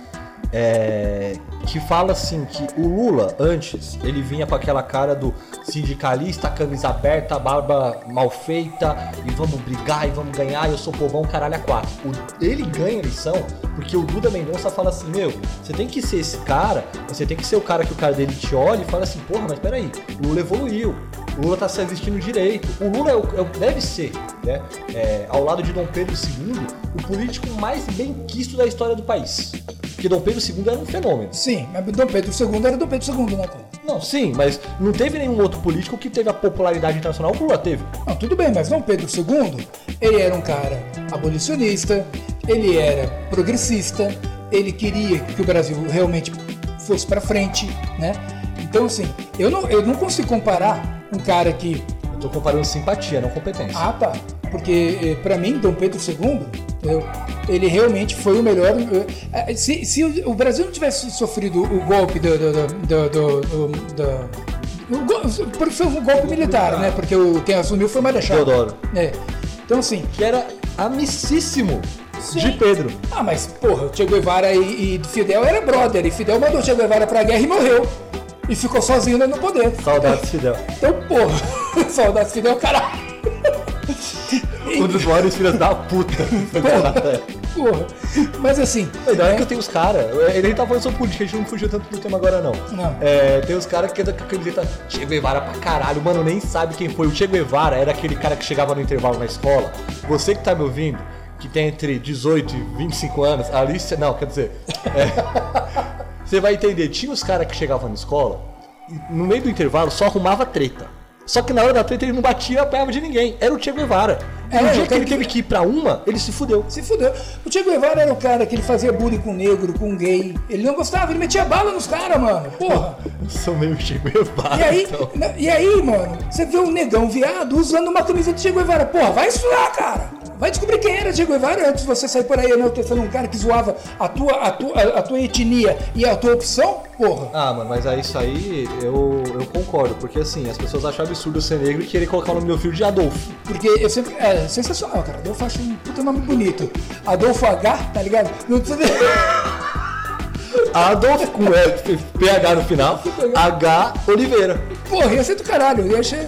é, que fala assim que o Lula, antes, ele vinha com aquela cara do sindicalista, camisa aberta, barba mal feita, e vamos brigar, e vamos ganhar, eu sou povão, caralho, a quatro. O- ele ganha a eleição porque o Duda Mendonça fala assim, meu, você tem que ser esse cara, você tem que ser o cara que o cara dele te olha e fala assim, porra, mas peraí, o Lula evoluiu, o Lula tá se vestindo direito. O Lula é o, é o- deve ser, né? é, ao lado de Dom Pedro II, o político mais bem quisto da história do país. Porque Dom Pedro II era um fenômeno. Sim, mas Dom Pedro II era Dom Pedro II, né, cara? Não, sim, mas não teve nenhum outro político que teve a popularidade internacional que o Lula teve. Não, tudo bem, mas Dom Pedro II, ele era um cara abolicionista, ele era progressista, ele queria que o Brasil realmente fosse pra frente, né? Então, assim, eu não, eu não consigo comparar um cara que. Tô comparando simpatia, não competência. Ah, tá. Porque, eh, pra mim, Dom Pedro II, entendeu? ele realmente foi o melhor. eh, eh, Se, se o Brasil não tivesse sofrido o golpe do. do, do, do, do- do- do- o go- porque foi um golpe militar, né? Porque o, quem assumiu foi o Marechal. Teodoro. É. Então, assim, Que era amicíssimo de Sim. Pedro. ah, mas, porra, o Che Guevara e, e Fidel era brother, e Fidel mandou o Che Guevara pra guerra e morreu. E ficou sozinho no poder. Saudades, Fidel. Então, porra, saudades Fidel, caralho. Um dos maiores filhos da puta. Porra. Mas assim. É né, que eu tenho os caras. Ele nem tá falando sobre política, a gente não fugiu tanto do tema agora, não. Não. É, tem os caras que andam com a camiseta Che Guevara pra caralho. Mano, nem sabe quem foi. O Che Guevara era aquele cara que chegava no intervalo na escola. Você que tá me ouvindo, que tem entre 18 e 25 anos, ali você. Não, quer dizer. é, você vai entender. Tinha os caras que chegavam na escola e no meio do intervalo só arrumava treta. Só que na hora da treta ele não batia a perna de ninguém. Era o Che Guevara. E É, no dia que ele teve que ir pra uma, ele se fudeu. Se fudeu. O Che Guevara era o cara que ele fazia bullying com negro, com gay. Ele não gostava, ele metia bala nos caras, mano. Porra. Eu sou meio Che Guevara. E aí, então. e aí, mano, você vê um negão viado usando uma camisa de Che Guevara. Porra, vai estudar, cara. Vai descobrir quem era Che Guevara antes de você sair por aí enaltecendo um cara que zoava a tua, a tua, a tua etnia e a tua opção. Porra. Ah, mano, mas aí isso aí eu, eu concordo, porque assim, as pessoas acham absurdo ser negro e querer colocar o nome do meu filho de Adolfo. Porque eu sempre. É sensacional, cara. Adolfo acho um puta nome bonito. Adolfo H, tá ligado? Não precisa. Adolfo com L, PH no final, H Oliveira. Porra, ia ser do caralho. Eu achei.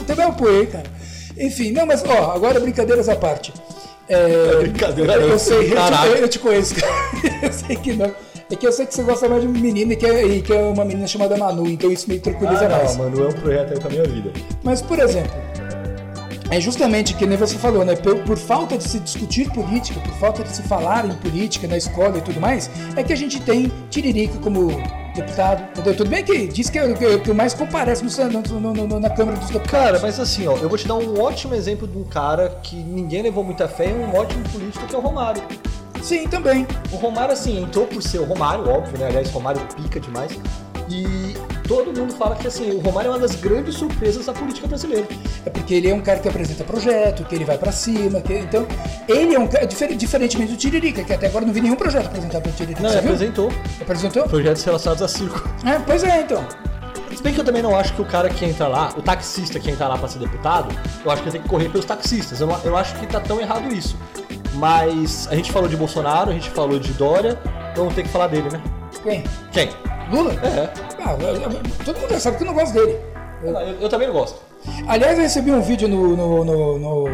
Até me apoiei, cara. Enfim, não, mas ó, agora brincadeiras à parte. É, brincadeira eu, não, sei, eu te, eu te conheço. Eu sei que não. É que eu sei que você gosta mais de menina e que é, e que é uma menina chamada Manu, então isso me tranquiliza mais. Ah, mano, é um projeto aí pra minha vida. Mas, por exemplo, é justamente que nem você falou, né? Por, por falta de se discutir política, por falta de se falar em política na escola e tudo mais, é que a gente tem Tiririca como deputado. Entendeu? Tudo bem que diz que é o que, mais comparece no, no- no- no- na Câmara dos Deputados. Cara, mas assim, ó, eu vou te dar um ótimo exemplo de um cara que ninguém levou muita fé e um ótimo político que é o Romário. Sim, também. O Romário, assim, entrou por ser o Romário, óbvio, né? Aliás, o Romário pica demais. E todo mundo fala que, assim, o Romário é uma das grandes surpresas da política brasileira. É porque ele é um cara que apresenta projeto, que ele vai pra cima. Que, então, ele é um cara, difer- diferentemente do Tiririca, que até agora não vi nenhum projeto apresentado pelo Tiririca. Não, ele apresentou Apresentou? projetos relacionados a circo. É, pois é, então. Se bem que eu também não acho que o cara que entra lá, o taxista que entra lá pra ser deputado, eu acho que tem que correr pelos taxistas. Eu, não- eu acho que tá tão errado isso. Mas a gente falou de Bolsonaro, a gente falou de Dória, então ter que falar dele, né? Quem? Quem? Lula? É. Ah, eu- eu- todo mundo sabe que eu não gosto dele. Eu, eu também não gosto. Aliás, eu recebi um vídeo no, no, no, no,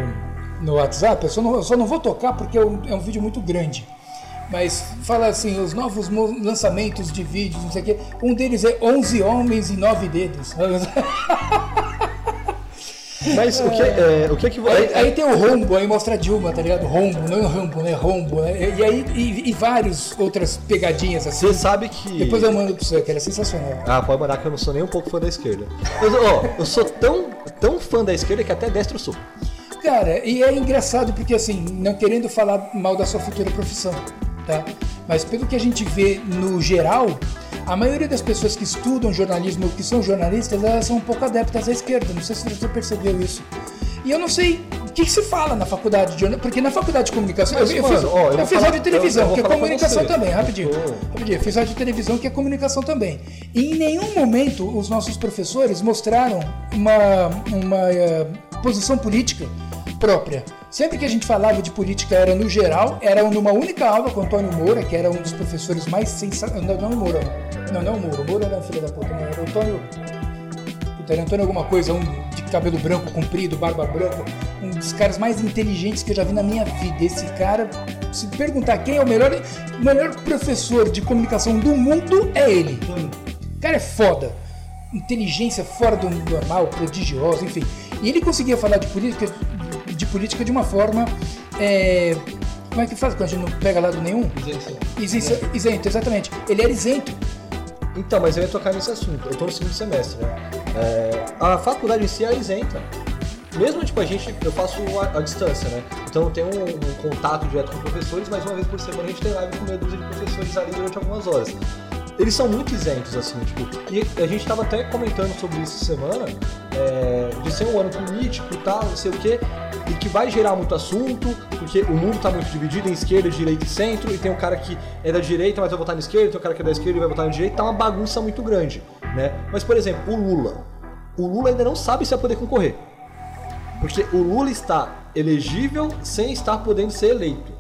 no WhatsApp, eu só, não, eu só não vou tocar porque é um, é um vídeo muito grande. Mas fala assim, os novos lançamentos de vídeos, não sei o quê. Um deles é 11 homens e 9 dedos. Mas o que é, o que, é que Aí, aí tem o rombo, aí mostra a Dilma, tá ligado? Rombo, não é rombo, né? Rombo. né? E aí, e, e várias outras pegadinhas assim. Você sabe que. Depois eu mando pra você, que era sensacional. Ah, pode mandar que eu não sou nem um pouco fã da esquerda. Mas, ó, eu sou tão, tão fã da esquerda que até destro sou. Cara, e é engraçado porque assim, não querendo falar mal da sua futura profissão, tá? Mas pelo que a gente vê no geral, a maioria das pessoas que estudam jornalismo ou que são jornalistas, elas são um pouco adeptas à esquerda. Não sei se você percebeu isso. E eu não sei o que, que se fala na faculdade de jornalismo, porque na faculdade de comunicação. Mas, eu, eu mano, fiz, ó, eu eu fiz falar- e televisão, que é comunicação também, rapidinho. Rapidinho, eu fiz rádio e televisão, que é comunicação também. E em nenhum momento os nossos professores mostraram uma, uma eh, posição política própria. Sempre que a gente falava de política era no geral, era numa única aula com o Antônio Moura, que era um dos professores mais sensacionais. Não, não o Moura, não, não é o Moura. O Moura era filho da puta, não, era o Antônio. Puta, era Antônio alguma coisa, um de cabelo branco comprido, barba branca, um dos caras mais inteligentes que eu já vi na minha vida. Esse cara, se perguntar quem é o melhor, o melhor professor de comunicação do mundo, é ele. O cara é foda. Inteligência fora do normal, prodigiosa, enfim. E ele conseguia falar de política de, política de uma forma. é, como é que faz quando a gente não pega lado nenhum? Isento, isento, exatamente. Ele era isento. Então, mas eu ia tocar nesse assunto. Eu tô no segundo semestre, né? É, a faculdade em si é isenta. Mesmo, tipo, a gente, eu faço a, a distância, né? Então eu tenho um, um contato direto com professores, mas uma vez por semana a gente tem live com meia dúzia de professores ali durante algumas horas. Eles são muito isentos, assim, tipo, e a gente tava até comentando sobre isso semana, é, de ser um ano político e tal, não sei o quê, e que vai gerar muito assunto, porque o mundo tá muito dividido em esquerda, direita e centro, e tem um cara que é da direita, mas vai votar na esquerda, tem um cara que é da esquerda e vai votar na direita, tá uma bagunça muito grande, né? Mas, por exemplo, o Lula. O Lula ainda não sabe se vai poder concorrer. Porque o Lula está elegível sem estar podendo ser eleito.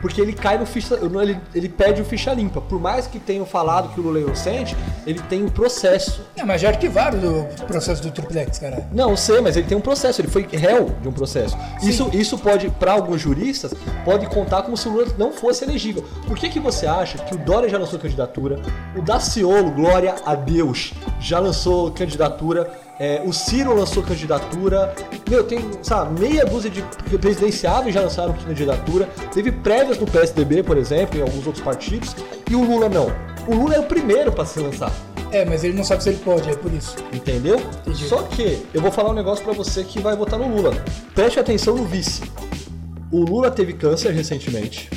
Porque ele cai no ficha. Ele, ele perde o ficha limpa. Por mais que tenham falado que o Lula é inocente, ele tem um processo. Não, mas já arquivaram o processo do triplex, cara. Não, eu sei, mas ele tem um processo, ele foi réu de um processo. Isso, isso pode, para alguns juristas, pode contar como se o Lula não fosse elegível. Por que, que você acha que o Dória já lançou candidatura, o Daciolo, glória a Deus, já lançou candidatura, é, o Ciro lançou candidatura, meu, tem, sabe, meia dúzia de presidenciáveis já lançaram candidatura, teve prévias no PSDB, por exemplo, em alguns outros partidos, e o Lula não. O Lula é o primeiro para se lançar. É, mas ele não sabe se ele pode, é por isso. Entendeu? Entendi. Só que eu vou falar um negócio pra você que vai votar no Lula. Preste atenção no vice. O Lula teve câncer recentemente.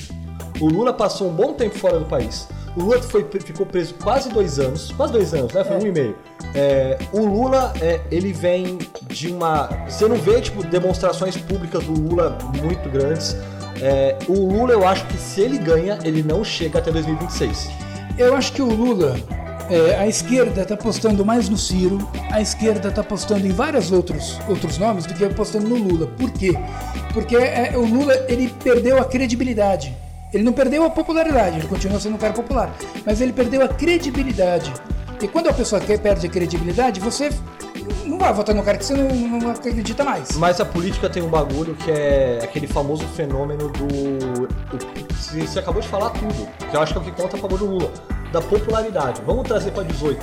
O Lula passou um bom tempo fora do país. O Lula foi, ficou preso quase dois anos, quase dois anos, né? Foi um e meio. É, o Lula, é, ele vem de uma. Você não vê, tipo, demonstrações públicas do Lula muito grandes. É, o Lula, eu acho que se ele ganha, ele não chega até 2026. Eu acho que o Lula, é, a esquerda está apostando mais no Ciro, a esquerda está apostando em vários outros, outros nomes do que apostando no Lula. Por quê? Porque é, o Lula ele perdeu a credibilidade. Ele não perdeu a popularidade, ele continua sendo um cara popular, mas ele perdeu a credibilidade. E quando a pessoa perde a credibilidade, você não vai votar no cara que você não, não acredita mais. Mas a política tem um bagulho que é aquele famoso fenômeno do. você acabou de falar tudo, que eu acho que é o que conta a favor do Lula, da popularidade. Vamos trazer para 18.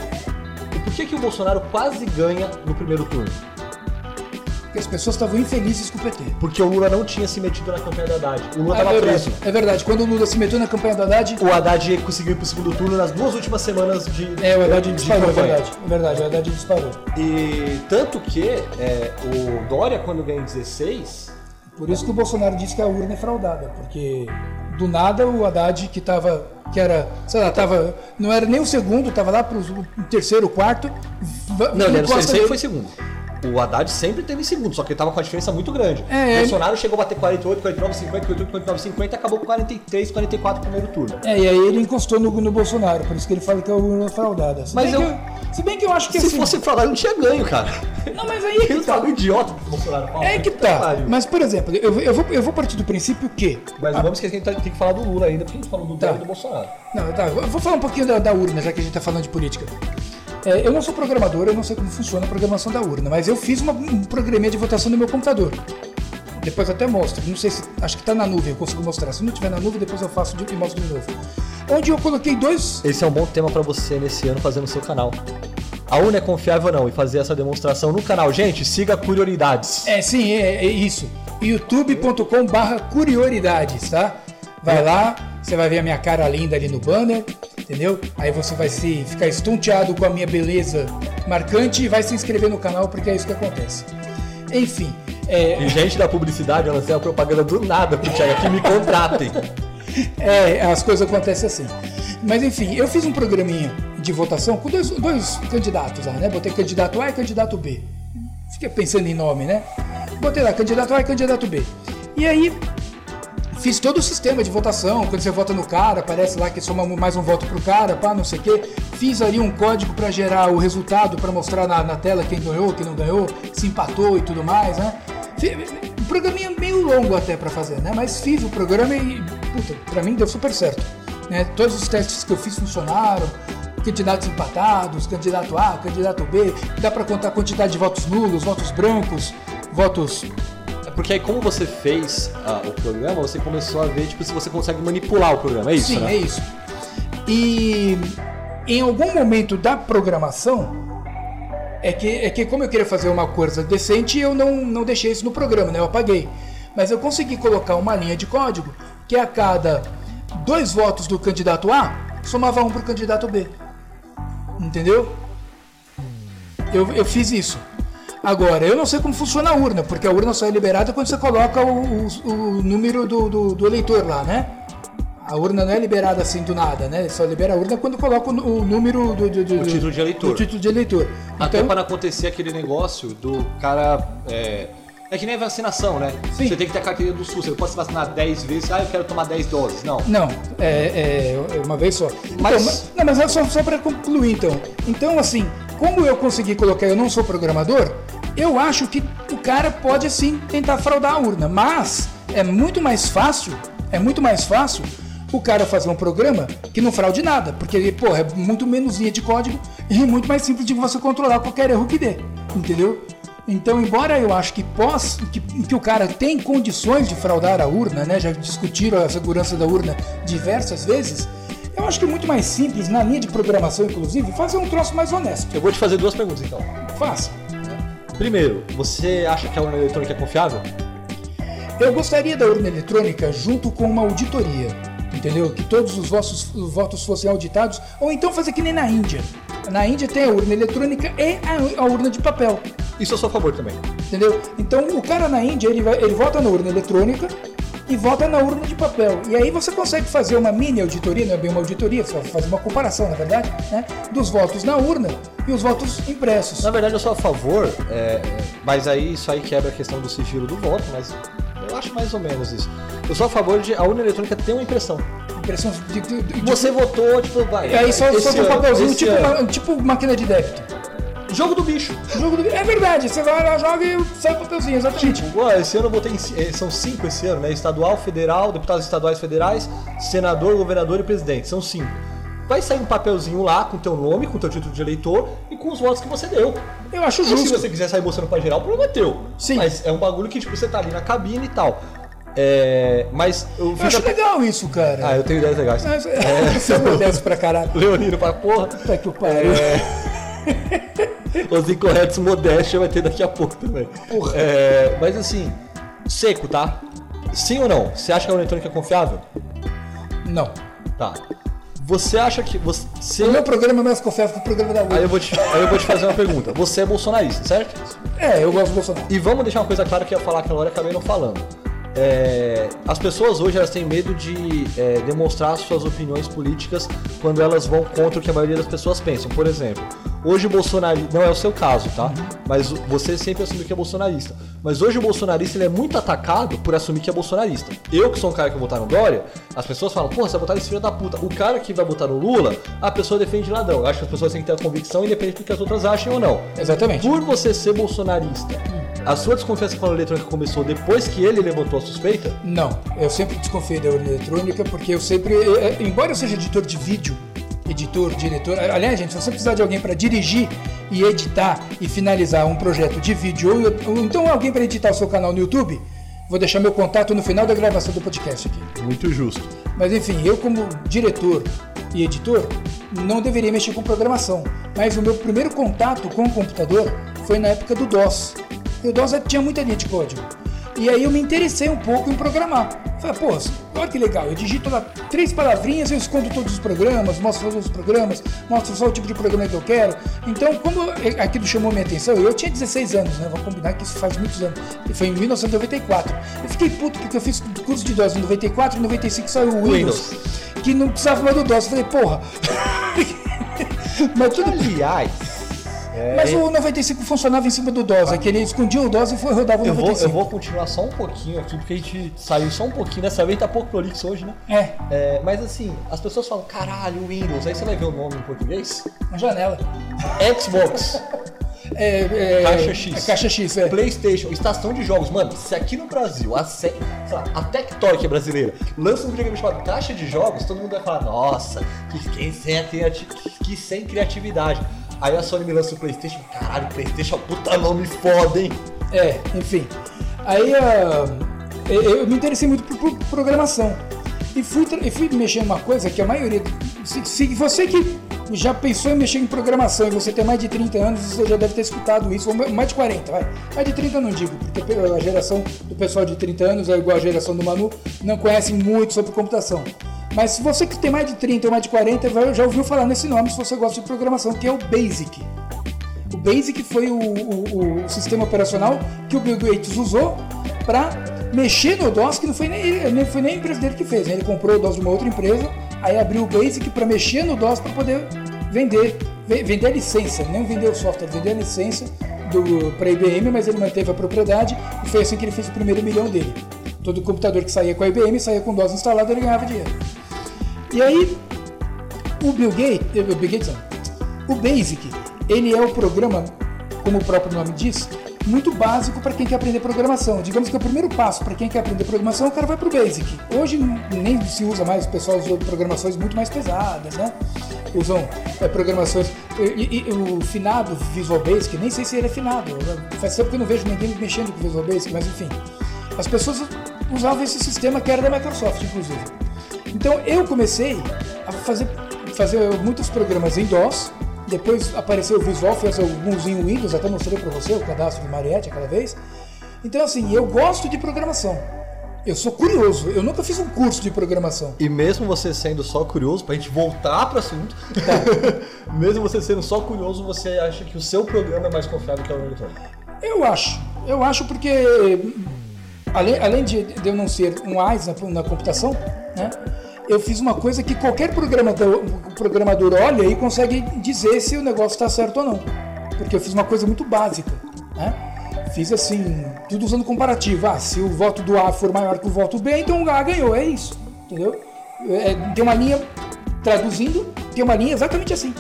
E por que, que o Bolsonaro quase ganha no primeiro turno? Porque as pessoas estavam infelizes com o PT. Porque o Lula não tinha se metido na campanha do Haddad. O Lula é, estava verdade, preso. é verdade, quando o Lula se meteu na campanha do Haddad, O Haddad conseguiu ir pro segundo turno nas duas últimas semanas de. é, o Haddad de disparou, é campanha. verdade, é verdade, o Haddad disparou. E tanto que é, o Dória, quando ganha em 16, Por isso que o Bolsonaro disse que a urna é fraudada, porque do nada o Haddad, que tava, que era, sei lá, tava, não era nem o segundo, tava lá pro o terceiro, o quarto. Não, ele era o terceiro foi segundo. O Haddad sempre teve em segundo, só que ele tava com a diferença muito grande. É, o Bolsonaro chegou a bater 48, 49, 50, 48, 49, 50 e acabou com 43, 44 no primeiro turno. É, e aí ele encostou no, no Bolsonaro, por isso que ele fala que é o fraudada. Se Mas eu- que se bem que eu acho que Se assim, fosse falar, não tinha ganho, cara. Não, mas aí é que Ele tá. tá um idiota que o Bolsonaro fala. É que tá. pariu. Mas, por exemplo, eu, eu, vou, eu vou partir do princípio que. Mas não vamos esquecer que a gente tem que falar do Lula ainda, porque a gente falou do Tá. E do Bolsonaro. Não, tá. Eu vou falar um pouquinho da, da urna, já que a gente tá falando de política. É, eu não sou programador, eu não sei como funciona a programação da urna, mas eu fiz uma, um programinha de votação no meu computador. Depois até mostro. Não sei se. Acho que tá na nuvem, eu consigo mostrar. Se não tiver na nuvem, depois eu faço de- e mostro de novo. Onde eu coloquei dois. Esse é um bom tema pra você nesse ano fazer no seu canal. A urna é confiável ou não? E fazer essa demonstração no canal. Gente, siga Curiosidades. É, sim, é, é isso. youtube.com barra curiosidades, tá? Vai lá, você vai ver a minha cara linda ali no banner, entendeu? Aí você vai se ficar estonteado com a minha beleza marcante e vai se inscrever no canal porque é isso que acontece. Enfim, é, E gente da publicidade, eu lancei a propaganda do nada pro Thiago aqui, me contratem. É, as coisas acontecem assim. Mas enfim, eu fiz um programinha de votação com dois, dois candidatos lá, né? Botei candidato A e candidato B. Fiquei pensando em nome, né? Botei lá candidato A e candidato B. E aí fiz todo o sistema de votação. Quando você vota no cara, aparece lá que soma mais um voto pro cara, pá, não sei o quê. Fiz ali um código para gerar o resultado, para mostrar na, na tela quem ganhou, quem não ganhou, se empatou e tudo mais, né? Um programinha meio longo até para fazer, né? Mas fiz o programa e, puta, pra mim deu super certo. Né? Todos os testes que eu fiz funcionaram. Candidatos empatados, candidato A, candidato B. Dá para contar a quantidade de votos nulos, votos brancos, votos Porque aí, como você fez ah, o programa, você começou a ver tipo, se você consegue manipular o programa. É isso, Sim, né? é isso. E em algum momento da programação, é que, é que como eu queria fazer uma coisa decente, eu não, não deixei isso no programa, né? Eu apaguei. Mas eu consegui colocar uma linha de código que a cada dois votos do candidato A, somava um para o candidato B. Entendeu? Eu, eu fiz isso. Agora, eu não sei como funciona a urna, porque a urna só é liberada quando você coloca o, o- o número do, do, do eleitor lá, né? A urna não é liberada assim do nada, né? Só libera a urna quando coloca o, o número do, do, do- título de eleitor. do título de eleitor. Até Então, para acontecer aquele negócio do cara. É, é que nem a vacinação, né? Sim. Você tem que ter a carteira do SUS. Você não pode se vacinar 10 vezes. Ah, eu quero tomar 10 doses. Não. Não, é, é uma vez só. Mas- Então, não, mas é só, só para concluir então. Então, assim, como eu consegui colocar, eu não sou programador, eu acho que o cara pode sim tentar fraudar a urna. Mas é muito mais fácil, é muito mais fácil o cara fazer um programa que não fraude nada. Porque, pô, é muito menos linha de código e muito mais simples de você controlar qualquer erro que dê. Entendeu? Então, embora eu acho que, pós, que, que o cara tem condições de fraudar a urna, né? Já discutiram a segurança da urna diversas vezes. Eu acho que é muito mais simples, na linha de programação, inclusive, fazer um troço mais honesto. Eu vou te fazer duas perguntas então. Faça. Primeiro, você acha que a urna eletrônica é confiável? Eu gostaria da urna eletrônica junto com uma auditoria, entendeu? Que todos os vossos os votos fossem auditados, ou então fazer que nem na Índia. Na Índia tem a urna eletrônica e a, a urna de papel, Isso a favor também. entendeu? Então o cara na Índia ele, vai, ele vota na urna eletrônica e vota na urna de papel. E aí você consegue fazer uma mini auditoria, não é bem uma auditoria, só fazer uma comparação, na verdade, né? Dos votos na urna e os votos impressos. Na verdade, eu sou a favor, é, mas aí isso aí quebra a questão do sigilo do voto, mas eu acho mais ou menos isso. Eu sou a favor de a urna eletrônica ter uma impressão. Impressão de, de, de, Você votou, tipo, vai. E aí só, só tem um papelzinho, tipo, ano. tipo máquina de débito. Jogo do bicho. Jogo do... É verdade, você vai lá, joga e sai o papelzinho, exatamente. Esse ano eu votei em, eh, são cinco esse ano, né? Estadual, federal, deputados estaduais federais, senador, governador e presidente. São cinco. Vai sair um papelzinho lá com teu nome, com teu título de eleitor e com os votos que você deu. Eu acho se justo. você quiser sair mostrando pra geral, o problema é teu. Sim. Mas é um bagulho que, tipo, você tá ali na cabine e tal. É, mas eu Eu acho legal isso, cara. Ah, eu tenho ideias legais. Mas, Você é modesto pra caralho. Leonino pra porra. Puta que o pariu. Os incorretos modéstia vai ter daqui a pouco também. Porra. É, mas assim, seco, tá? Sim ou não? Você acha que a urna eletrônica é confiável? Não. Tá. Você acha que você. O meu programa é mais confiável que o programa da Aí eu, vou te, aí eu vou te fazer uma pergunta. Você é bolsonarista, certo? É, eu gosto do Bolsonaro. E vamos deixar uma coisa clara que eu ia falar aquela hora e acabei não falando. É, as pessoas hoje elas têm medo de é, demonstrar suas opiniões políticas quando elas vão contra o que a maioria das pessoas pensam. Por exemplo, Hoje o bolsonarista. Não é o seu caso, tá? Mas você sempre assumiu que é bolsonarista. Mas hoje o bolsonarista ele é muito atacado por assumir que é bolsonarista. Eu, que sou um cara que vai votar no Dória, as pessoas falam, porra, você vai votar nesse filho da puta. O cara que vai votar no Lula, a pessoa defende ladrão. Eu acho que as pessoas têm que ter a convicção, independente do que as outras achem ou não. Exatamente. Por você ser bolsonarista, a sua desconfiança com a urna eletrônica começou depois que ele levantou a suspeita? Não, eu sempre desconfiei da urna eletrônica porque eu sempre, eh, eh, embora eu seja editor de vídeo, editor, diretor, aliás, gente, se você precisar de alguém para dirigir e editar e finalizar um projeto de vídeo ou, ou então alguém para editar o seu canal no YouTube, vou deixar meu contato no final da gravação do podcast aqui. Muito justo. Mas enfim, eu como diretor e editor não deveria mexer com programação. Mas o meu primeiro contato com o computador foi na época do DOS. E o DOS tinha muita linha de código. E aí eu me interessei um pouco em programar. Falei, pô, olha que legal, eu digito lá três palavrinhas, eu escondo todos os programas, mostro todos os programas, mostro só o tipo de programa que eu quero. Então, como aquilo chamou minha atenção, eu tinha 16 anos, né? Vamos combinar que isso faz muitos anos. Foi em 1994. Eu fiquei puto porque eu fiz curso de DOS em 94 e em 95 saiu o Windows, Windows. que não precisava mais do DOS. Eu falei, porra. Mas tudo... Aliás, é, Mas o 95 funcionava em cima do DOS, é que ele escondia o DOS e foi rodava o eu 95. Vou, eu vou continuar só um pouquinho aqui, porque a gente saiu só um pouquinho, dessa vez tá pouco prolixo hoje, né? É. é. Mas assim, as pessoas falam, caralho, Windows, aí você vai ver o nome em português? Uma janela. Xbox. É, é, caixa X. É caixa X, é. PlayStation, estação de jogos. Mano, se aqui no Brasil a, sei lá, a Tectoy, que é brasileira, lança um videogame chamado caixa de jogos, todo mundo vai falar, nossa, que, que, sem, que sem criatividade. Aí a Sony me lança o PlayStation. Caralho, PlayStation é puta nome foda, hein? É, enfim. Aí uh, eu me interessei muito por, por programação. E fui, e fui mexer uma coisa que a maioria. Se, se, você que já pensou em mexer em programação e você tem mais de 30 anos, você já deve ter escutado isso, ou mais de 40, vai. Mais de 30 eu não digo, porque a geração do pessoal de 30 anos é igual a geração do Manu, não conhece muito sobre computação. Mas se você que tem mais de 30 ou mais de 40, já ouviu falar nesse nome se você gosta de programação, que é o BASIC. O BASIC foi o, o, o sistema operacional que o Bill Gates usou para mexer no DOS, que não foi nem, ele, foi nem a empresa dele que fez, né? ele comprou o DOS de uma outra empresa, aí abriu o BASIC para mexer no DOS para poder vender, vender a licença, não vender o software, vender a licença para a IBM, mas ele manteve a propriedade e foi assim que ele fez o primeiro milhão dele. Todo computador que saía com a IBM saía com DOS instalado ele ganhava dinheiro. E aí, o Bill Gates, eh, o Bill Gates o Basic, ele é o programa, como o próprio nome diz, muito básico para quem quer aprender programação. Digamos que o primeiro passo para quem quer aprender programação, o cara vai para o Basic. Hoje nem se usa mais, o pessoal usa programações muito mais pesadas, né? Usam é, programações. E, e, o finado Visual Basic, nem sei se ele é finado. Faz tempo que eu não vejo ninguém mexendo com Visual Basic, mas enfim. As pessoas usavam esse sistema que era da Microsoft, inclusive. Então eu comecei a fazer, fazer muitos programas em DOS, depois apareceu o Visual, fez alguns em Windows, até mostrei para você o cadastro de Mariette aquela vez. Então assim, eu gosto de programação. Eu sou curioso, eu nunca fiz um curso de programação. E mesmo você sendo só curioso, pra gente voltar para o assunto, tá. mesmo você sendo só curioso, você acha que o seu programa é mais confiável que o eletrônico? Eu acho. Eu acho porque, além, além de, de eu não ser um AIS na, na computação, né? Eu fiz uma coisa que qualquer programador, programador olha e consegue dizer se o negócio está certo ou não. Porque eu fiz uma coisa muito básica. Né? Fiz assim, tudo usando comparativo. Ah, se o voto do A for maior que o voto B, então o A ganhou. É isso. Entendeu? É, tem uma linha traduzindo, tem uma linha exatamente assim.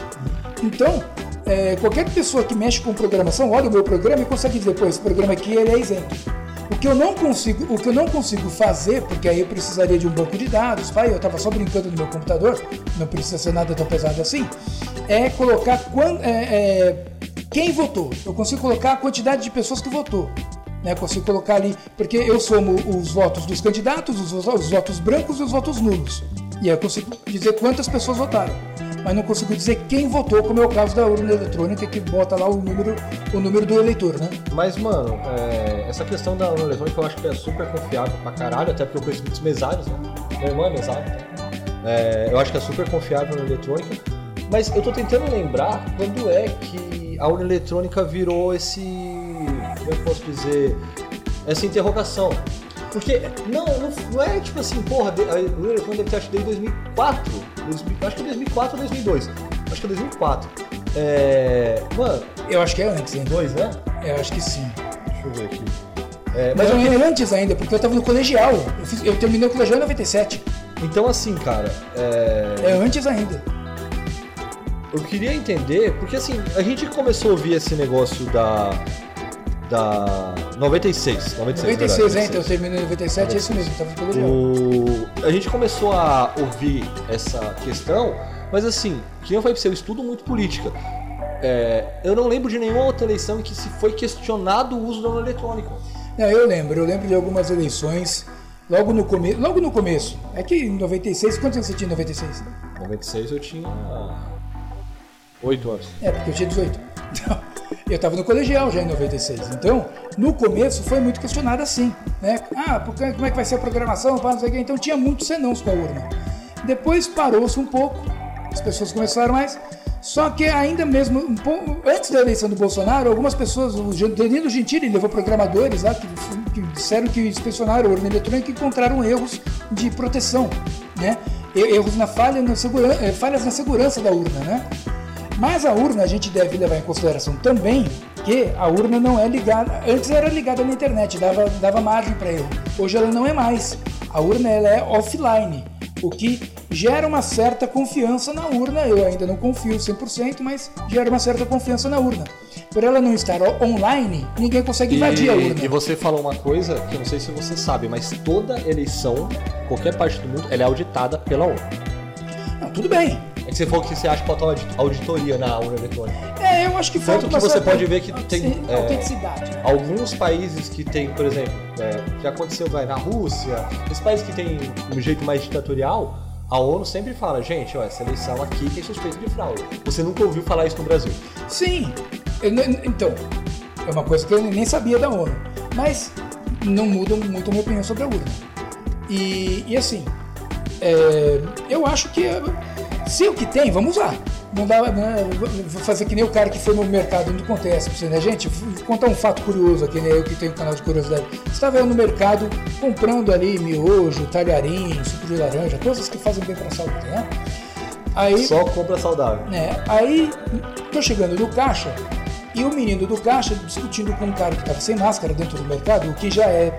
Então, é, qualquer pessoa que mexe com programação olha o meu programa e consegue dizer, pô, esse programa aqui ele é isento. O que eu não consigo, o que eu não consigo fazer, porque aí eu precisaria de um banco de dados, pai, eu estava só brincando no meu computador, não precisa ser nada tão pesado assim, é colocar quando, é, é, quem votou. Eu consigo colocar a quantidade de pessoas que votou. Né, consigo colocar ali, porque eu somo os votos dos candidatos, os, os votos brancos e os votos nulos. E aí eu consigo dizer quantas pessoas votaram mas não consigo dizer quem votou, como é o caso da urna eletrônica, que bota lá o número, o número do eleitor, né? Mas, mano, é, essa questão da urna eletrônica eu acho que é super confiável pra caralho, até porque eu conheço muitos mesários, né? Meu irmão é mesário, tá? É, eu acho que é super confiável a urna eletrônica, mas eu tô tentando lembrar quando é que a urna eletrônica virou esse. Como eu posso dizer? Essa interrogação. Porque não, não, não é tipo assim, porra, o Eurofone deve ter acho desde 2004. 2000, acho que é 2004 ou 2002. Acho que é 2004. É. Mano, Eu acho que é antes, hein? dois, né? Eu acho que sim. Deixa eu ver aqui. É, Mas mas eu é antes ainda, porque eu tava no colegial. Eu, fiz- eu terminei o colegial em 97. então assim, cara, é, É antes ainda. eu queria entender, porque assim, a gente começou a ouvir esse negócio da. Da. 96. 96, 96, verdade, hein? Então eu terminei em 97, é isso mesmo, tava no colegial. O... A gente começou a ouvir essa questão, mas assim, que eu falei pra você, eu estudo muito política. É, eu não lembro de nenhuma outra eleição em que se foi questionado o uso da urna eletrônica. Não, eu lembro, eu lembro de algumas eleições, logo no começo. Logo no começo. É que em 96, quantos anos você tinha em 96? 96 eu tinha 8 anos. É, porque eu tinha 18. Então, eu estava no colegial já em 96. Então, no começo foi muito questionado assim, né? Ah, porque, como é que vai ser a programação? não sei o. Então tinha muitos senãos com a urna. Depois parou-se um pouco, as pessoas começaram mais. Só que ainda mesmo, um pouco, antes da eleição do Bolsonaro, algumas pessoas, o Danilo Gentili levou programadores lá que, que disseram que inspecionaram a urna eletrônica e encontraram erros de proteção, né? Erros na falha, na seguran- eh, falhas na segurança da urna, né? Mas a urna a gente deve levar em consideração também que a urna não é ligada. Antes era ligada na internet, dava, dava margem para erro. Hoje ela não é mais. A urna ela é offline, o que gera uma certa confiança na urna. Eu ainda não confio 100%, mas gera uma certa confiança na urna. Por ela não estar online, ninguém consegue invadir a urna. e você falou uma coisa que eu não sei se você sabe, mas toda eleição, qualquer parte do mundo, ela é auditada pela ONU. Não, tudo bem. É que você falou que você acha que falta audi- auditoria na urna eletrônica. É, eu acho que falta Tanto que você pode ver que tem, é, autenticidade. né? Alguns países que tem, por exemplo, é, que aconteceu vai na Rússia, esses países que tem um jeito mais ditatorial, a ONU sempre fala, gente, ó, essa eleição aqui tem suspeito de fraude. Você nunca ouviu falar isso no Brasil. Sim. Eu então, é uma coisa que eu nem sabia da ONU. Mas não muda muito a minha opinião sobre a urna. E, e assim, é, eu acho que é, se o que tem, vamos usar. Não dá, né, vou fazer que nem o cara que foi no mercado, não acontece pra você, né, gente? Vou contar um fato curioso aqui, né? Eu que tenho um canal de curiosidade. Estava eu no mercado comprando ali miojo, talharim, suco de laranja, coisas que fazem bem pra saúde, né? Aí, Só compra saudável. né? Aí tô chegando no caixa e o menino do caixa discutindo com um cara que tava sem máscara dentro do mercado, o que já é.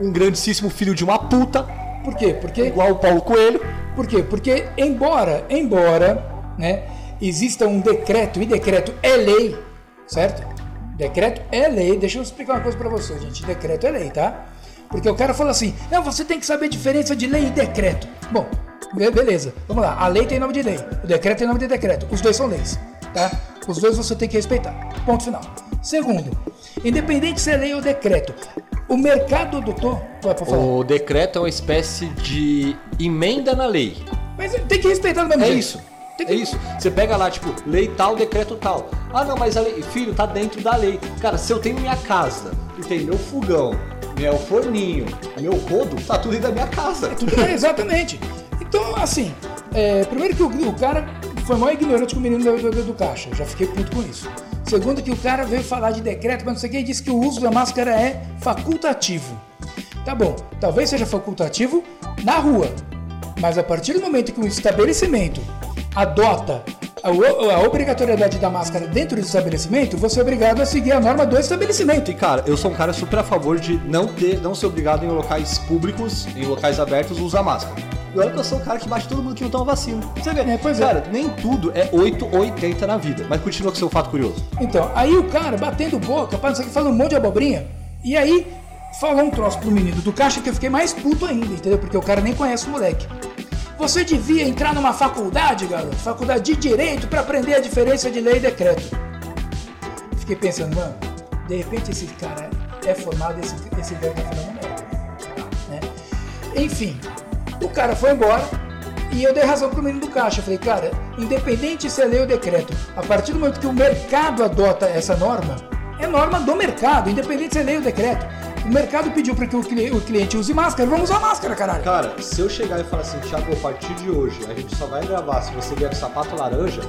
Um grandíssimo filho de uma puta, Por quê? Porque igual o Paulo Coelho. Por quê? Porque embora, embora, né, exista um decreto e decreto é lei, certo? Decreto é lei. Deixa eu explicar uma coisa pra você, gente. Decreto é lei, tá? Porque o cara fala assim: "Não, você tem que saber a diferença de lei e decreto". Bom, be- beleza. Vamos lá. A lei tem nome de lei, o decreto tem nome de decreto. Os dois são leis, tá? Os dois você tem que respeitar. Ponto final. Segundo, independente se é lei ou decreto, o mercado adotou, vai falar. O decreto é uma espécie de emenda na lei. Mas tem que respeitar do mesmo É jeito. isso. Tem É que- isso. Você pega lá, tipo, lei tal, decreto tal. Ah, não, mas a lei, filho, tá dentro da lei. Cara, se eu tenho minha casa e tem meu fogão, meu forninho, meu rodo, tá tudo dentro da minha casa. Tudo bem, exatamente. Então, assim, é, primeiro que o, o cara foi maior ignorante com o menino do, do- do caixa, eu já fiquei puto com isso. Segundo que o cara veio falar de decreto, mas não sei o que, e disse que o uso da máscara é facultativo. Tá bom, talvez seja facultativo na rua, mas a partir do momento que um estabelecimento adota a, a obrigatoriedade da máscara dentro do estabelecimento, você é obrigado a seguir a norma do estabelecimento. E cara, eu sou um cara super a favor de não ter, não ser obrigado em locais públicos, em locais abertos, usar máscara. E olha que eu sou o cara que bate todo mundo que não toma vacina. Você vê, É, pois é. cara, nem tudo é 8 ou 80 na vida. Mas continua com seu fato curioso. Então, aí o cara batendo boca, não sei o que, falando um monte de abobrinha, e aí falou um troço pro menino do caixa que eu fiquei mais puto ainda, entendeu? Porque o cara nem conhece o moleque. Você devia entrar numa faculdade, garoto, faculdade de direito, pra aprender a diferença de lei e decreto. Fiquei pensando, mano, de repente esse cara é formado, esse, esse velho tá falando merda. Né? Enfim, o cara foi embora e eu dei razão pro menino do caixa. Eu falei, cara, independente se é lei ou decreto, a partir do momento que o mercado adota essa norma, é norma do mercado, independente se é lei ou decreto. O mercado pediu para que o cli- o cliente use máscara, vamos usar máscara, caralho. Cara, se eu chegar e falar assim, Thiago, a partir de hoje, a gente só vai gravar se você vier com sapato laranja,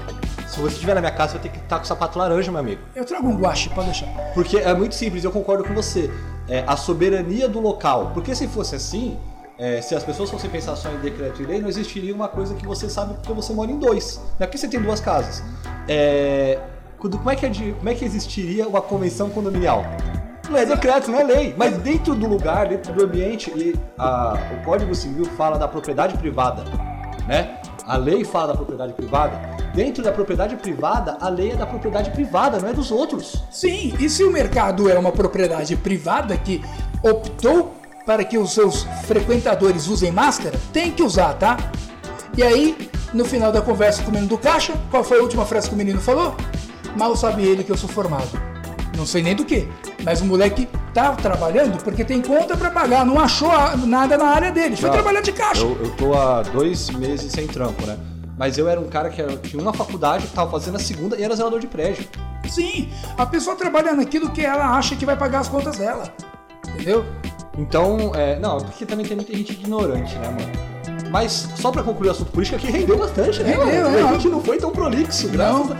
se você estiver na minha casa, vai ter que estar com sapato laranja, meu amigo. Eu trago um guache, pode deixar. Porque é muito simples, eu concordo com você. É a soberania do local. Porque se fosse assim, é, se as pessoas fossem pensar só em decreto e lei, não existiria uma coisa que você sabe porque você mora em dois. Não é porque você tem duas casas. É, como, é que, é como é que existiria uma convenção condominial? Não é decreto, não é lei. Mas dentro do lugar, dentro do ambiente, e a- o Código Civil fala da propriedade privada, né? A lei fala da propriedade privada. Dentro da propriedade privada, a lei é da propriedade privada, não é dos outros. Sim, e se o mercado é uma propriedade privada que optou para que os seus frequentadores usem máscara, tem que usar, tá? E aí, no final da conversa com o menino do caixa, qual foi a última frase que o menino falou? Mal sabe ele que eu sou formado. Não sei nem do que, mas o moleque tá trabalhando porque tem conta para pagar, não achou nada na área dele, foi trabalhar de caixa. Eu, eu tô há dois meses sem trampo, né? Mas eu era um cara que tinha uma faculdade, tava fazendo a segunda e era zelador de prédio. Sim, a pessoa trabalha naquilo que ela acha que vai pagar as contas dela. Entendeu? Então, é, não, porque também tem muita gente ignorante, né, mano? Mas só pra concluir o assunto político aqui, rendeu bastante, né? Rendeu, é. A gente não foi tão prolixo, graças Não,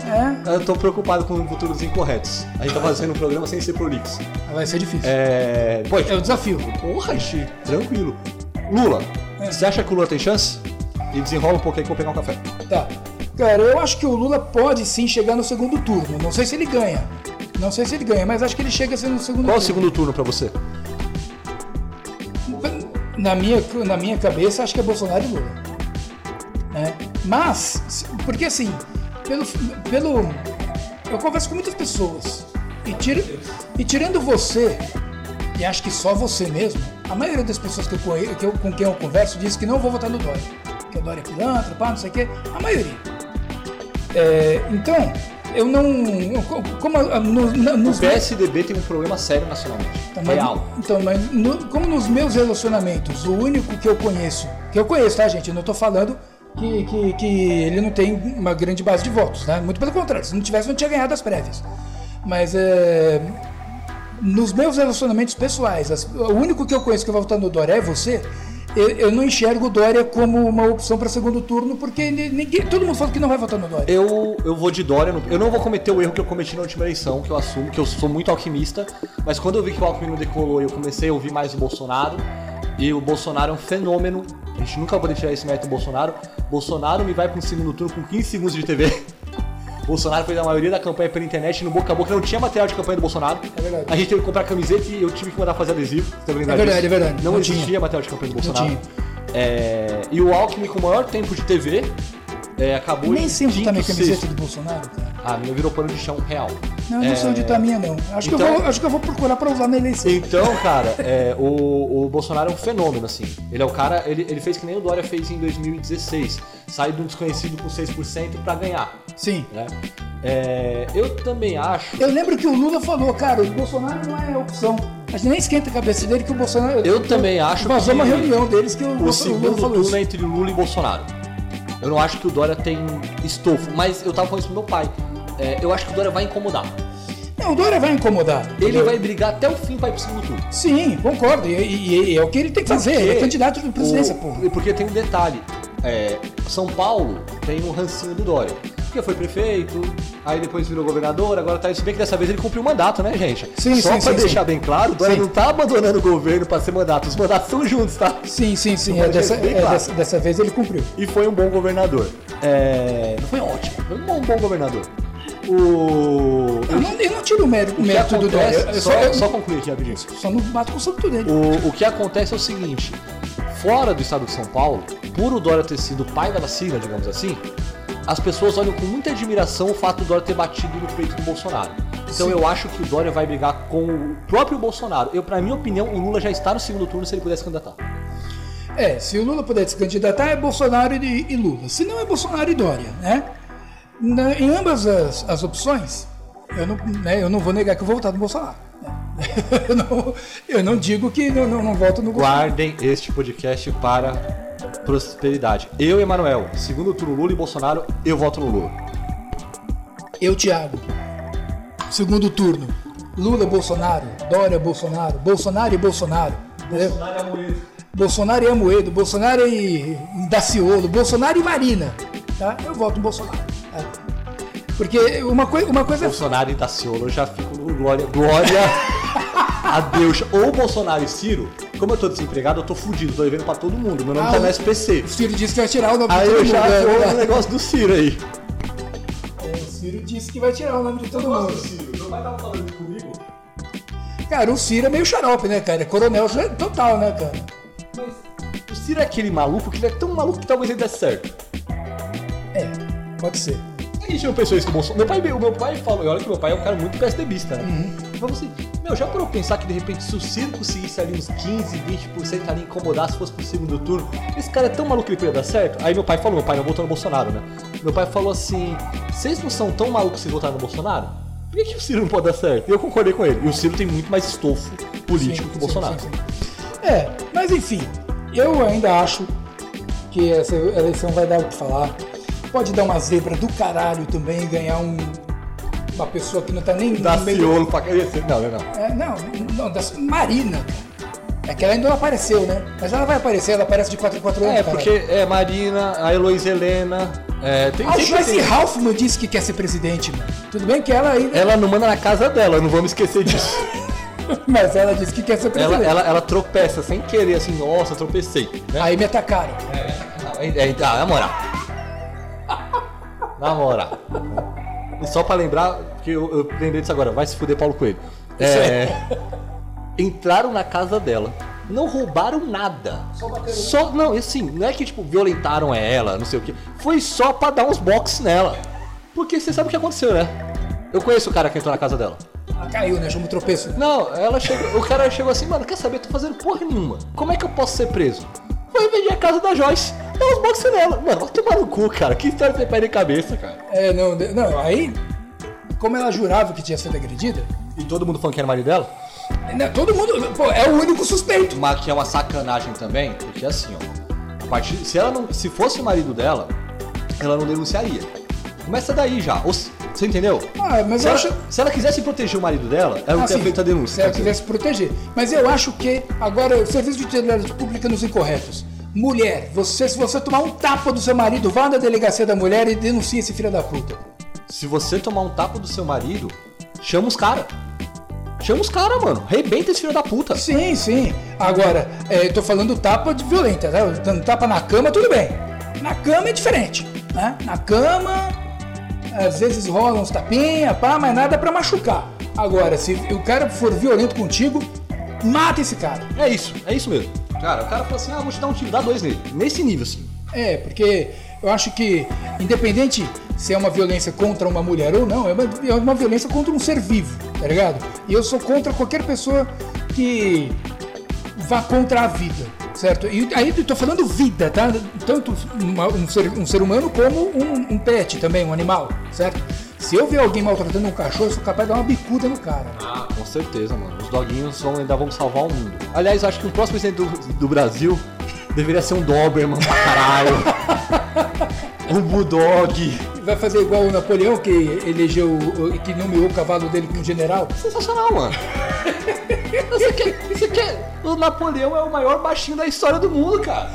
a... é. Eu tô preocupado com futuros incorretos. A gente tá fazendo um programa sem ser prolixo. Vai ser difícil. É. Pô, É o desafio. porra, Xi, tranquilo. Lula, É. você acha que o Lula tem chance? E desenrola um pouco aí que eu vou pegar um café. Tá. Cara, eu acho que o Lula pode sim chegar no segundo turno. Não sei se ele ganha. Não sei se ele ganha, mas acho que ele chega a ser no segundo Qual é o turno. segundo turno pra você? Na minha, na minha cabeça, acho que é Bolsonaro e Lula. Né? Mas, porque assim, pelo, pelo. Eu converso com muitas pessoas. E, tira, e tirando você, e acho que só você mesmo, a maioria das pessoas que eu, que eu- com quem eu converso diz que não vou votar no Dória. Que o Dória é pilantra, pá, não sei o quê. A maioria. É, então, eu não. Como no, na- O nos PSDB tem um problema sério nacionalmente. Mas- Real. Então, mas no- como nos meus relacionamentos, o único que eu conheço, que eu conheço, tá, gente? Eu não tô falando que, que, que ele não tem uma grande base de votos, né? Muito pelo contrário, se não tivesse, não tinha ganhado as prévias. Mas é. Nos meus relacionamentos pessoais, as- o único que eu conheço que vai votar no Dória é você. Eu, eu não enxergo o Dória como uma opção para segundo turno, porque ni- ninguém, todo mundo fala que não vai votar no Dória. Eu, eu vou de Dória. no- Eu não vou cometer o erro que eu cometi na última eleição, que eu assumo, que eu sou muito alquimista. Mas quando eu vi que o Alckmin não decolou eu comecei a ouvir mais o Bolsonaro, e o Bolsonaro é um fenômeno. A gente nunca pode tirar esse mérito do Bolsonaro. Bolsonaro me vai para um segundo turno com 15 segundos de TV. Bolsonaro fez a maioria da campanha pela internet, no boca a boca não tinha material de campanha do Bolsonaro. É verdade. A gente teve que comprar camiseta e eu tive que mandar fazer adesivo. Você É verdade, disso? é verdade. Não, Não existia tinha. material de campanha do Não Bolsonaro. É, e o Alckmin com o maior tempo de TV é, acabou Nem em sempre tá minha camiseta sexto. do Bolsonaro, cara. A minha virou pano de chão real. Não, eu não sei onde tá a minha, não. Acho, que eu então- vou, acho que eu vou procurar para usar na eleição. Então, cara, é, o, o Bolsonaro é um fenômeno, assim. Ele é o cara, ele, ele fez que nem o Dória fez em 2016. Sai de um desconhecido com 6% pra ganhar, Sim. né? É, eu também acho... Eu lembro que o Lula falou, cara, o Bolsonaro não é opção. A gente nem esquenta a cabeça dele que o Bolsonaro. Eu também acho Vazou que uma reunião deles que o, O Bolso- o segundo Lula falou turno é entre Lula e Bolsonaro. Eu não acho que o Dória tem estofo, mas eu tava falando isso pro meu pai. É, eu acho que o Dória vai incomodar. Não, o Dória vai incomodar. Ele entendeu? vai brigar até o fim pra ir pro segundo turno. Sim, concordo. E, e- e é o que ele tem que fazer. Porque Ele é candidato de presidência, o- porra. Porque tem um detalhe. É, São Paulo tem um rancinho do Dória. Porque foi prefeito, aí depois virou governador, agora tá. Se bem que dessa vez ele cumpriu o mandato, né, gente? Sim, Só sim, pra sim, deixar sim. bem claro, o Dória Sim. não tá abandonando o governo pra ser mandato. Os mandatos são juntos, tá? Sim, sim, sim. É dessa, é claro. dessa, dessa vez ele cumpriu. E foi um bom governador. É, Não foi ótimo, foi um bom, bom governador. O. Eu não, eu não tiro o mérito, o mérito do acontece, Dória. Eu só, só, eu só concluir aqui rapidinho. só não bato com o santo dele. O, o que acontece é o seguinte: fora do estado de São Paulo, por o Dória ter sido pai da vacina, digamos assim, as pessoas olham com muita admiração o fato do Dória ter batido no peito do Bolsonaro. Então Sim. eu acho que o Dória vai brigar com o próprio Bolsonaro. Eu, pra minha opinião, o Lula já está no segundo turno se ele pudesse candidatar. É, se o Lula puder se candidatar, é Bolsonaro e, e Lula. Se não, é Bolsonaro e Dória, né? Na- em ambas as, as opções, eu não, né, eu não vou negar que eu vou votar no Bolsonaro. Né? eu, não, eu não digo que não, não, não voto no Bolsonaro. Guardem este podcast para prosperidade. Eu e Emanuel, segundo turno Lula e Bolsonaro, eu voto no Lula. Eu, Thiago. Segundo turno. Lula, Bolsonaro. Dória, Bolsonaro. Bolsonaro e Bolsonaro. Entendeu? Bolsonaro e Amoedo. Bolsonaro e Daciolo. Bolsonaro e Marina. Tá? Eu voto no Bolsonaro. tá? Porque uma, coi uma coisa é Bolsonaro e Daciolo, eu já fico no glória, glória a Deus. Ou Bolsonaro e Ciro, como eu tô desempregado, eu tô fudido, tô devendo pra todo mundo. Meu nome Ah, tá no o- SPC. O Ciro disse que vai tirar o nome Aí de todo eu mundo. já é vou no verdade. negócio do Ciro aí. É, O Ciro disse que vai tirar o nome de todo mundo. Ciro. Meu pai tava falando comigo. Cara, o Ciro é meio xarope, né, cara? É coronel total, né, cara? Mas o Ciro é aquele maluco que ele é tão maluco que talvez ele desse certo. É, pode ser. A gente não pensou isso com o Bolsonaro. Meu pai, o meu pai falou, olha que meu pai é um cara muito PSDBista, né? Uhum. Meu, já parou pra pensar que de repente se o Ciro conseguisse ali uns 15, 20% ali incomodar se fosse pro segundo turno, esse cara é tão maluco que ele podia dar certo? Aí meu pai falou, meu pai não votou no Bolsonaro, né? Meu pai falou assim, vocês não são tão malucos se votaram no Bolsonaro? Por que, que o Ciro não pode dar certo? E eu concordei com ele. E o Ciro tem muito mais estofo político Sim, que o Bolsonaro. sim, sim. É, mas enfim, eu ainda acho que essa eleição vai dar o que falar. Pode dar uma zebra do caralho também e ganhar um, uma pessoa que não tá nem Dá no meio. ciolo pra crescer. Não, não, não. É, não, não, da Marina. É que ela ainda não apareceu, né? Mas ela vai aparecer, ela aparece de 4 em 4 anos. É, porque é Marina, a Heloísa Helena. É, tem A Joyce Halfman disse que quer ser presidente, mano. Tudo bem que ela ainda. Ela não manda na casa dela, não vamos esquecer disso. Mas ela disse que quer ser ela, presidente. ela, ela tropeça sem querer, assim, nossa, tropecei. Né? Aí me atacaram. É, é, ah, na moral. Na moral. E só pra lembrar, que eu, eu lembrei disso agora, vai se fuder Paulo Coelho. É, entraram na casa dela. Não roubaram nada. Só Não, assim, não é que tipo, violentaram ela, não sei o que. Foi só pra dar uns boxes nela. Porque você sabe o que aconteceu, né? Eu conheço o cara que entrou na casa dela. Ela caiu, né? Um tropeço. Não, ela chegou, o cara chegou assim, mano, quer saber? Tô fazendo porra nenhuma. Como é que eu posso ser preso? Vou invadir a casa da Joyce. Dá uns boxes nela. Mano, vai tomar no cu, cara. Que história tem pé de cabeça, cara. É, não, não, aí, como ela jurava que tinha sido agredida, E todo mundo falando que era marido dela? né, todo mundo, pô, é o único suspeito. Mas que é uma sacanagem também, porque assim, ó. A partir, se ela não. Se fosse o marido dela, ela não denunciaria. Começa daí já. Ou você entendeu? Ah, mas Se eu ela, acho. se ela quisesse proteger o marido dela, ela não Ah, teria sim, feito a denúncia. Se ela quisesse proteger. Mas eu acho que, agora, o serviço de utilidade pública nos incorretos. Mulher, você, se você tomar um tapa do seu marido, vá na delegacia da mulher e denuncie esse filho da puta. Se você tomar um tapa do seu marido, chama os caras. Chama os caras, mano. Rebenta esse filho da puta. Sim, sim. Agora, é, eu tô falando tapa de violenta, né? Dando tapa na cama, tudo bem. Na cama é diferente, né? Na cama, às vezes rola uns tapinha, pá, mas nada pra machucar. Agora, se o cara for violento contigo, mata esse cara. É isso, é isso mesmo. Cara, o cara falou assim: ah, vou te dar um tiro, dá dois nele. Nesse nível, assim. É, porque eu acho que, independente se é uma violência contra uma mulher ou não, é uma, é uma violência contra um ser vivo, tá ligado? E eu sou contra qualquer pessoa que vá contra a vida, certo? E aí eu tô falando vida, tá? Tanto uma- um, ser, um ser humano como um, um pet também, um animal, certo? Se eu ver alguém maltratando um cachorro, eu sou capaz de dar uma bicuda no cara. Ah, com certeza, mano. Os doguinhos vão, ainda vão salvar o mundo. Aliás, acho que o próximo presidente do, do Brasil deveria ser um Doberman pra caralho. um Bulldog. Vai fazer igual o Napoleão, que elegeu, o- que nomeou o cavalo dele como general? Sensacional, mano. Você quer, você quer... O Napoleão é o maior baixinho da história do mundo, cara.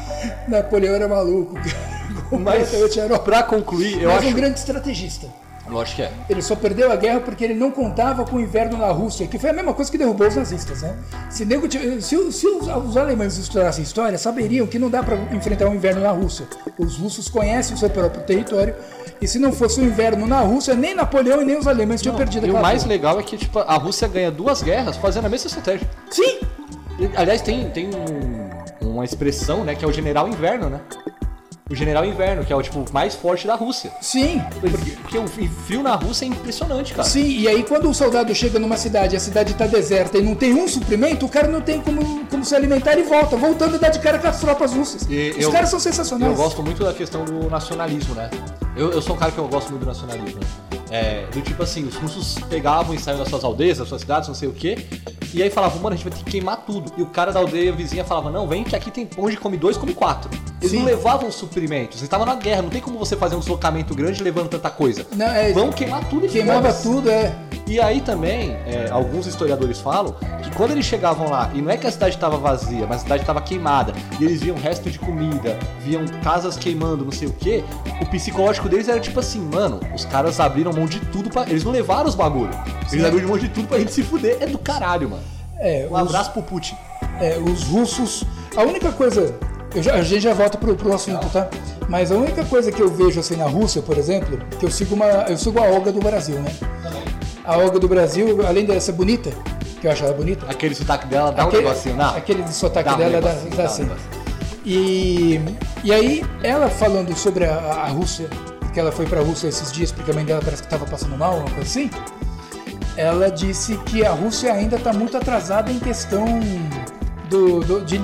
Napoleão era maluco, cara. Mas, era pra concluir, eu Mas acho... um grande estrategista. Lógico que é. Ele só perdeu a guerra porque ele não contava com o inverno na Rússia, que foi a mesma coisa que derrubou os nazistas, né? Se, nego se se os, os alemães estudassem história, saberiam que não dá para enfrentar o inverno na Rússia. Os russos conhecem o seu próprio território, e se não fosse o inverno na Rússia, nem Napoleão e nem os alemães tinham perdido E o mais porra. legal é que tipo, a Rússia ganha duas guerras fazendo a mesma estratégia. Sim! Aliás, tem, tem um- uma expressão, né, que é o general inverno, né? O general inverno, que é o tipo mais forte da Rússia. Sim! Porque, porque o frio na Rússia é impressionante, cara. Sim, e aí quando o soldado chega numa cidade, a cidade tá deserta e não tem um suprimento, o cara não tem como, como se alimentar e volta, voltando a dar de cara com as tropas russas. E Os eu- caras são sensacionais. Eu gosto muito da questão do nacionalismo, né? Eu, eu sou um cara que eu gosto muito do nacionalismo. né? É, do tipo assim, os russos pegavam e saíam das suas aldeias, das suas cidades, não sei o quê, e aí falavam, mano, a gente vai ter que queimar tudo. E o cara da aldeia vizinha falava, não, vem que aqui tem onde come dois, come quatro. Eles Sim. não levavam suprimentos, eles estavam na guerra, não tem como você fazer um deslocamento grande levando tanta coisa. Não, é- Vão queimar tudo e Queimava tudo, é. E aí também, é, alguns historiadores falam que quando eles chegavam lá, e não é que a cidade estava vazia, mas a cidade estava queimada, e eles viam resto de comida, viam casas queimando, não sei o que, o psicológico deles era tipo assim, mano, os caras abriram mão de tudo pra. Eles não levaram os bagulhos. Eles abriram mão de tudo pra gente se fuder. É do caralho, mano. É, Um os- abraço pro Putin. é, os russos. A única coisa. eu já- a gente já volta pro, pro assunto, tá? Mas a única coisa que eu vejo assim na Rússia, por exemplo, que eu sigo uma. Eu sigo a Olga do Brasil, né? A Olga do Brasil, além dela ser bonita, que eu acho ela bonita. Aquele sotaque dela dá aquele, um negocinho, não? Aquele sotaque Dá um dela dá, negocinho, dá dá um assim. negocinho. E, e aí, ela falando sobre a, a Rússia, que ela foi pra Rússia esses dias porque a mãe dela parece que estava passando mal, uma coisa assim. Ela disse que a Rússia ainda está muito atrasada em questão do, do, de-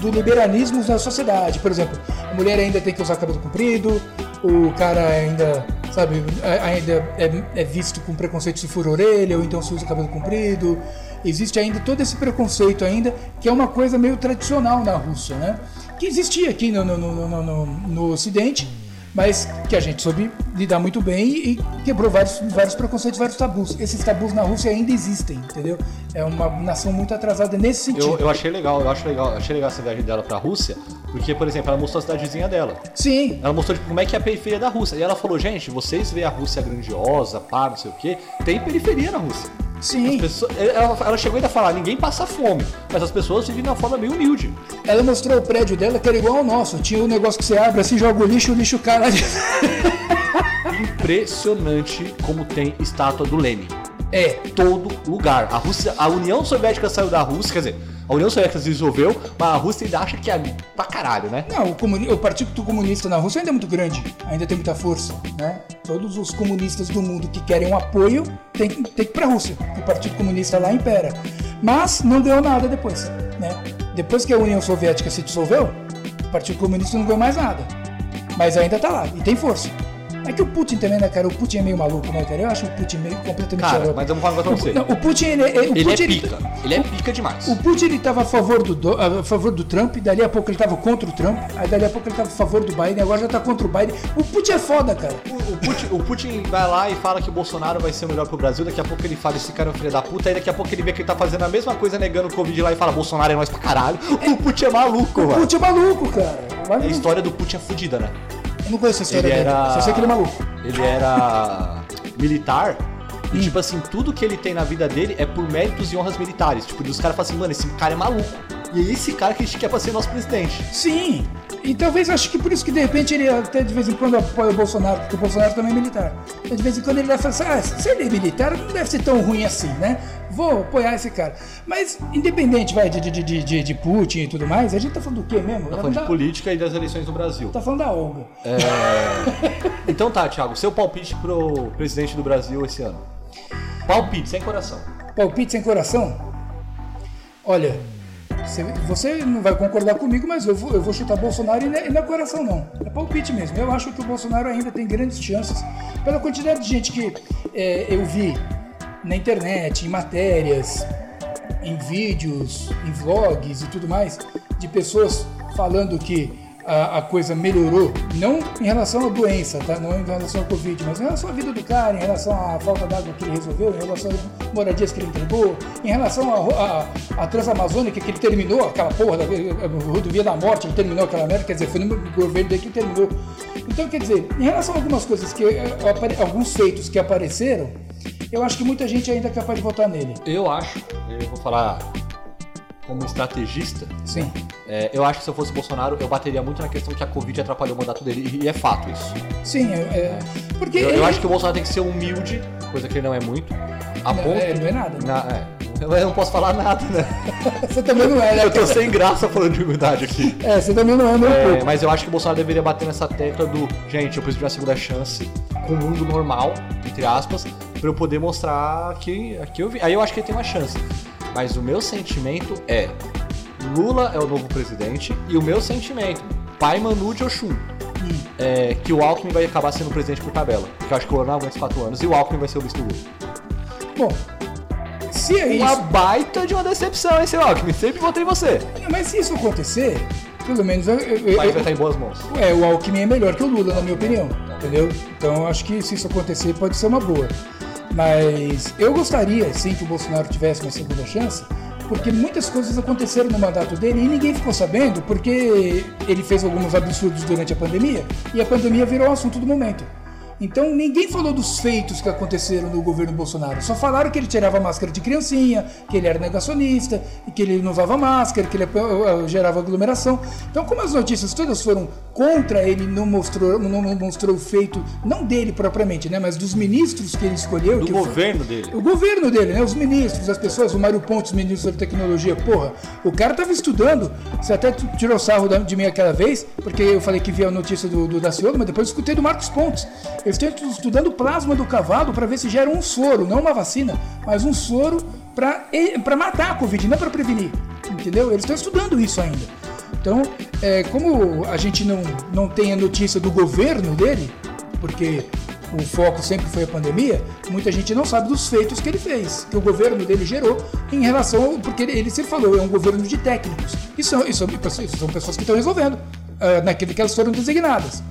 do liberalismo na sociedade. Por exemplo, a mulher ainda tem que usar cabelo comprido, o cara ainda, sabe, a- ainda é, é visto com preconceito se for orelha, ou então se usa cabelo comprido. Existe ainda todo esse preconceito ainda, que é uma coisa meio tradicional na Rússia, né? Que existia aqui no, no, no, no- no Ocidente, mas que a gente soube lidar muito bem e quebrou vários, vários preconceitos, vários tabus. Esses tabus na Rússia ainda existem, entendeu? É uma nação muito atrasada nesse sentido. Eu, eu achei legal, eu acho legal, achei legal essa viagem dela pra Rússia, porque, por exemplo, ela mostrou a cidadezinha dela. Sim, Ela mostrou tipo, como é que é a periferia da Rússia. E ela falou, gente, vocês veem a Rússia grandiosa, pá, não sei o quê, tem periferia na Rússia. Sim. As pessoas- ela, ela chegou ainda a falar, ninguém passa fome, mas as pessoas vivem de uma forma meio humilde. Ela mostrou o prédio dela que era igual ao nosso. Tinha um negócio que você abre assim, joga o lixo, o lixo de... Impressionante como tem estátua do Lenin. É, Todo lugar. A Rússia, a União Soviética saiu da Rússia, quer dizer, a União Soviética se dissolveu, mas a Rússia ainda acha que é pra caralho, né? Não, o, comuni- o Partido Comunista na Rússia ainda é muito grande, ainda tem muita força, né? Todos os comunistas do mundo que querem um apoio tem, tem que ir pra Rússia. O Partido Comunista lá impera. Mas não ganhou nada depois, né? Depois que a União Soviética se dissolveu, o Partido Comunista não ganhou mais nada. Mas ainda tá lá, e tem força. É que o Putin também, né, cara? O Putin é meio maluco, né, cara? Eu acho o Putin meio completamente Cara, xarope. mas eu vou falar pra você. Não, o Putin, ele, é- o Ele Putin, é pica. Ele é pica demais. o Putin ele estava a favor do do- a favor do Trump, dali a pouco ele estava contra o Trump, aí dali a pouco ele estava a favor do Biden, agora já tá contra o Biden. O Putin é foda, cara. O, o Putin, o Putin vai lá e fala que o Bolsonaro vai ser o melhor pro Brasil, daqui a pouco ele fala esse cara é um filho da puta, aí daqui a pouco ele vê que ele tá fazendo a mesma coisa negando o Covid lá e fala Bolsonaro é nós pra caralho. O Putin é maluco, O velho. Putin é maluco, cara. Mas A história do Putin é fodida, né? Não conheço a história Ele era. só sei que ele é maluco. Ele era militar. E, Hum. tipo assim, tudo que ele tem na vida dele é por méritos e honras militares. Tipo, os caras falam assim, mano, esse cara é maluco. E é esse cara que a gente quer pra ser nosso presidente. Sim, e talvez acho que por isso que de repente ele até de vez em quando apoia o Bolsonaro, porque o Bolsonaro também é militar. Então, de vez em quando ele vai falar assim, ah, se ele é militar, não deve ser tão ruim assim, né? Vou apoiar esse cara. Mas, independente, vai, de, de, de, de, de Putin e tudo mais, a gente tá falando do quê mesmo? Tá falando de da, política e das eleições no Brasil. tá falando da Olga. Então tá, Thiago, seu palpite pro presidente do Brasil esse ano. Palpite, sem coração. Palpite sem coração? Olha, você, não vai concordar comigo, mas eu vou, eu vou chutar Bolsonaro é, e não é coração, não. É palpite mesmo. Eu acho que o Bolsonaro ainda tem grandes chances, pela quantidade de gente que é, eu vi na internet, em matérias, em vídeos, em vlogs e tudo mais, de pessoas falando que a, a coisa melhorou, não em relação à doença, tá? não em relação ao Covid, mas em relação à vida do cara, em relação à falta d'água que ele resolveu, em relação às moradias que ele entregou, em relação à Transamazônica que ele terminou, aquela porra da rodovia da morte, ele terminou aquela merda, quer dizer, foi no governo dele que terminou. Então, quer dizer, em relação a algumas coisas que, eh, alguns feitos que apareceram, eu acho que muita gente ainda é capaz de votar nele. Eu acho, eu vou falar como estrategista, Sim. é, eu acho que se eu fosse Bolsonaro, eu bateria muito na questão que a Covid atrapalhou o mandato dele, e é fato isso. Sim, é, é- porque Eu, eu acho que o Bolsonaro tem que ser humilde, coisa que ele não é muito, a Não, ponto... é, não é nada. Na- é. Eu não posso falar nada, né? Você também não é, né? Eu tô sem graça falando de humildade aqui. É, você também não é, nem um É, pouco. mas eu acho que o Bolsonaro deveria bater nessa tecla do gente, eu preciso de uma segunda chance com o mundo normal, entre aspas, pra eu poder mostrar que aqui eu vi. Aí eu acho que ele tem uma chance. Mas o meu sentimento é Lula é o novo presidente e o meu sentimento, pai Manu de Oxum, é que o Alckmin vai acabar sendo presidente por tabela. Porque eu acho que o Lula não aguenta os 4 anos e o Alckmin vai ser o vice do Lula. Bom, se é Uma isso. baita de uma decepção, hein, seu Alckmin? Sempre votei em você. Mas se isso acontecer, pelo menos eu, eu- eu- Mas vai estar em boas mãos. é, o Alckmin é melhor que o Lula, na minha opinião. Entendeu? Então eu acho que se isso acontecer, pode ser uma boa. Mas eu gostaria, sim, que o Bolsonaro tivesse uma segunda chance, porque muitas coisas aconteceram no mandato dele e ninguém ficou sabendo, porque ele fez alguns absurdos durante a pandemia e a pandemia virou o assunto do momento. Então ninguém falou dos feitos que aconteceram no governo Bolsonaro. Só falaram que ele tirava máscara de criancinha, que ele era negacionista, que ele não usava máscara, que ele uh, uh, gerava aglomeração. Então, como as notícias todas foram contra ele, não mostrou, não mostrou o feito, não dele propriamente, né, mas dos ministros que ele escolheu. Do governo foi, dele. O governo dele, né? Os ministros, as pessoas, o Mário Pontes, ministro da tecnologia. Porra, o cara tava estudando. Você até tirou sarro de mim aquela vez, porque eu falei que via a notícia do, do Daciolo, mas depois eu escutei do Marcos Pontes. Eles estão estudando plasma do cavalo para ver se gera um soro, não uma vacina, mas um soro para matar a Covid, não para prevenir. Entendeu? Eles estão estudando isso ainda. Então, é, como a gente não, não tem a notícia do governo dele, porque o foco sempre foi a pandemia, muita gente não sabe dos feitos que ele fez, que o governo dele gerou em relação. Porque ele, ele sempre falou, é um governo de técnicos. E são, e são, são pessoas que estão resolvendo uh, naquilo que elas foram designadas.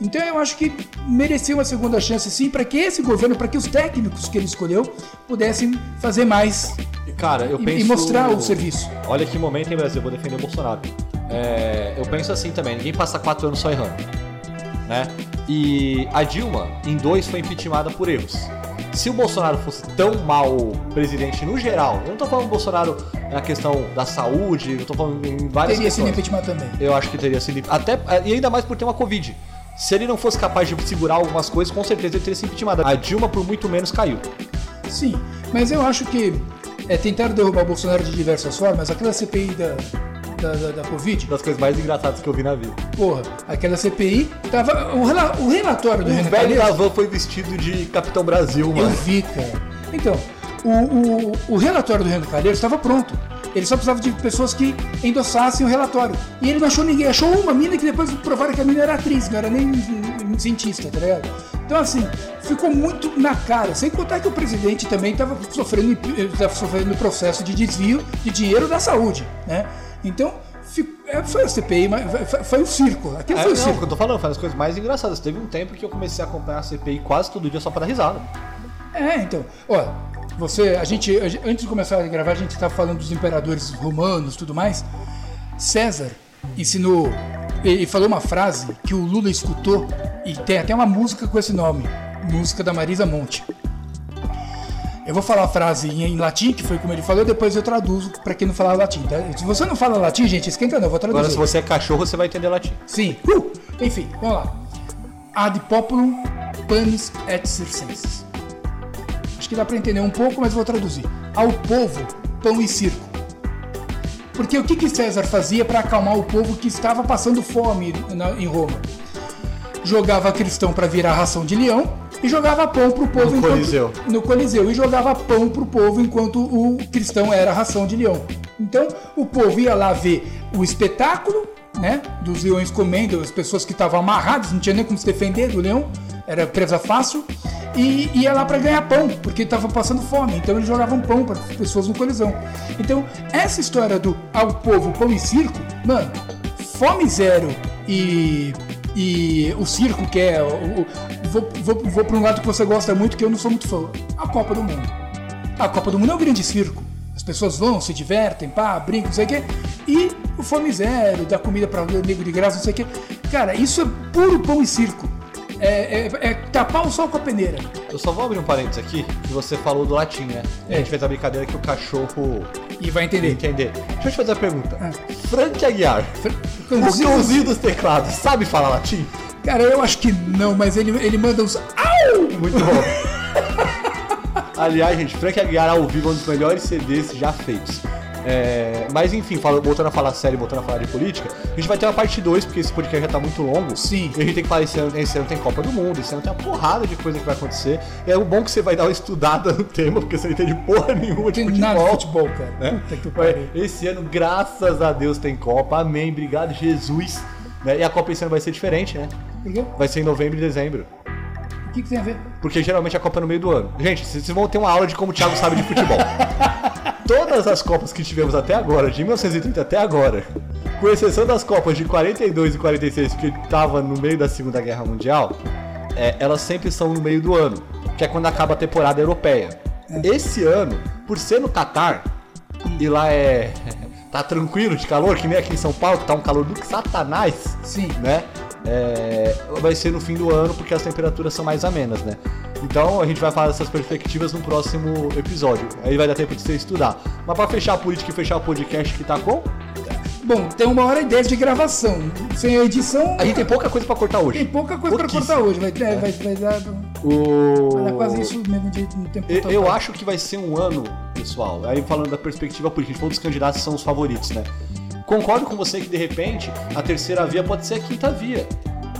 Então eu acho que merecia uma segunda chance sim, para que esse governo, para que os técnicos que ele escolheu pudessem fazer mais Cara, eu e, penso... e mostrar o serviço. Olha que momento, hein, Brasil? Eu vou defender o Bolsonaro. É, eu penso assim também, ninguém passa quatro anos só errando. Né? E a Dilma, em dois, foi impeachmentada por erros. Se o Bolsonaro fosse tão mal presidente no geral, eu não tô falando do Bolsonaro na questão da saúde, eu tô falando em várias teria questões. sido impeachment também. Eu acho que teria sido. Até, e ainda mais por ter uma Covid. Se ele não fosse capaz de segurar algumas coisas, com certeza ele teria sido impeachmentado. A Dilma, por muito menos, caiu. Sim, mas eu acho que é, tentaram derrubar o Bolsonaro de diversas formas. Aquela CPI da, da, da, da Covid. Das coisas mais engraçadas que eu vi na vida. Porra, aquela CPI tava. O, rela, o relatório do O Renan velho da Calheiros. van foi vestido de Capitão Brasil, Eu mano. vi, cara. Então, o, o, o relatório do Renan Calheiros estava pronto. Ele só precisava de pessoas que endossassem o relatório. E ele não achou ninguém. Achou uma mina que depois provaram que a mina era atriz, não era nem um cientista, tá ligado? Então, assim, ficou muito na cara. Sem contar que o presidente também estava sofrendo, tava sofrendo processo de desvio de dinheiro da saúde, né? Então, é, foi a CPI, mas foi, foi o circo. Aquilo É, foi não, que circo. eu tô falando, faz as coisas mais engraçadas. Teve um tempo que eu comecei a acompanhar a CPI quase todo dia só pra dar risada. É, então. Ó, você, a gente, antes de começar a gravar, a gente estava falando dos imperadores romanos e tudo mais. César ensinou, ele falou uma frase que o Lula escutou e tem até uma música com esse nome, música da Marisa Monte. Eu vou falar a frase em, em latim, que foi como ele falou, depois eu traduzo para quem não fala latim, tá? Se você não fala latim, gente, esquenta não, eu vou traduzir. Agora, se você é cachorro, você vai entender latim. Sim. Uh! Enfim, vamos lá. Ad populum panis et circenses. Acho que dá para entender um pouco, mas vou traduzir. Ao povo, pão e circo. Porque o que, que César fazia para acalmar o povo que estava passando fome na- em Roma? Jogava cristão para virar ração de leão e jogava pão pro povo No enquanto- Coliseu. no Coliseu e jogava pão pro povo enquanto o cristão era ração de leão. Então o povo ia lá ver o espetáculo, né, dos leões comendo, as pessoas que estavam amarradas, não tinha nem como se defender do leão, era presa fácil, e ia lá para ganhar pão, porque estava passando fome. Então eles jogavam pão para as pessoas no colisão. Então essa história do ao povo pão e circo, mano, fome zero e e o circo que é o, o- vou, vou, vou para um lado que você gosta muito que eu não sou muito fã. A Copa do Mundo. A Copa do Mundo é um grande circo. As pessoas vão se divertem pá brincam não sei o quê. E o fome zero dá comida para nego de graça não sei o quê. Cara isso é puro pão e circo é, é, é tapar o sol com a peneira Eu só vou abrir um parênteses aqui, que você falou do latim, né? E A É. gente fez a brincadeira que o cachorro e vai entender entender. Deixa eu te fazer a pergunta. Ah. Frank Aguiar, o Cãozinho- cãozinho dos teclados, sabe falar latim? cara eu acho que não mas ele, ele manda uns au Muito bom. Aliás, gente, Frank Aguiar ao vivo é um dos melhores CDs já feitos. É, mas enfim, fala- voltando a falar sério, voltando a falar de política, a gente vai ter uma parte 2, porque esse podcast já tá muito longo. Sim. E a gente tem que falar, esse ano, esse ano tem Copa do Mundo, esse ano tem uma porrada de coisa que vai acontecer. É o bom que você vai dar uma estudada no tema, porque você não entende porra nenhuma de tem futebol. nada de futebol cara né? Pariu. Esse ano, graças a Deus, tem Copa. Amém. Obrigado, Jesus. Né? E a Copa esse ano vai ser diferente, né? Vai ser em novembro e dezembro. O que, que tem a ver Porque geralmente a Copa é no meio do ano. Gente, vocês vão ter uma aula de como o Thiago sabe de futebol. Todas as Copas que tivemos até agora, de 1930 até agora, com exceção das Copas de 42 e 46, que tava no meio da Segunda Guerra Mundial, é, elas sempre são no meio do ano, que é quando acaba a temporada europeia. Esse ano, por ser no Catar, e lá é. tá tranquilo de calor, que nem aqui em São Paulo, que tá um calor do satanás, Sim. né? É, vai ser no fim do ano, porque as temperaturas são mais amenas, né? Então a gente vai falar dessas perspectivas no próximo episódio. Aí vai dar tempo de você estudar. Mas para fechar a política e fechar o podcast que tá com. Bom, tem uma hora e dez de gravação. Sem a edição. A gente tem pouca coisa para cortar hoje. Tem pouca coisa para cortar hoje. Vai, é. vai, vai, dar, o... vai dar quase isso mesmo de no tempo eu, eu acho que vai ser um ano, pessoal. Aí falando da perspectiva política, a gente falou dos candidatos que são os favoritos, né? Concordo com você que de repente a terceira via pode ser a quinta via.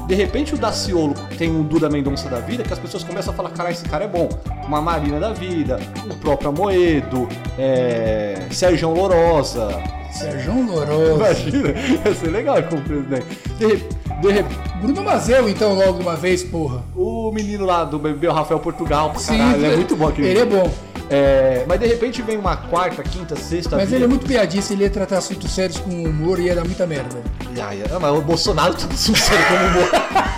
De repente o Daciolo tem um Duda Mendonça da vida que as pessoas começam a falar, cara, esse cara é bom. Uma Marina da vida, o próprio Amoedo, é... Sérgio Lorosa. Sérgio Lorosa. Imagina, ia ser legal como presidente. De, de rep... Bruno Mazeu, então, logo de uma vez, porra. O menino lá do BBB, o Rafael Portugal, Sim, caralho, ele é muito bom aquele. Ele é bom. É, mas de repente vem uma quarta, quinta, sexta. Mas via. ele é muito piadista, ele ia tratar assuntos sérios com humor e ia dar muita merda. Ah, é, mas o Bolsonaro trata assuntos sérios com humor.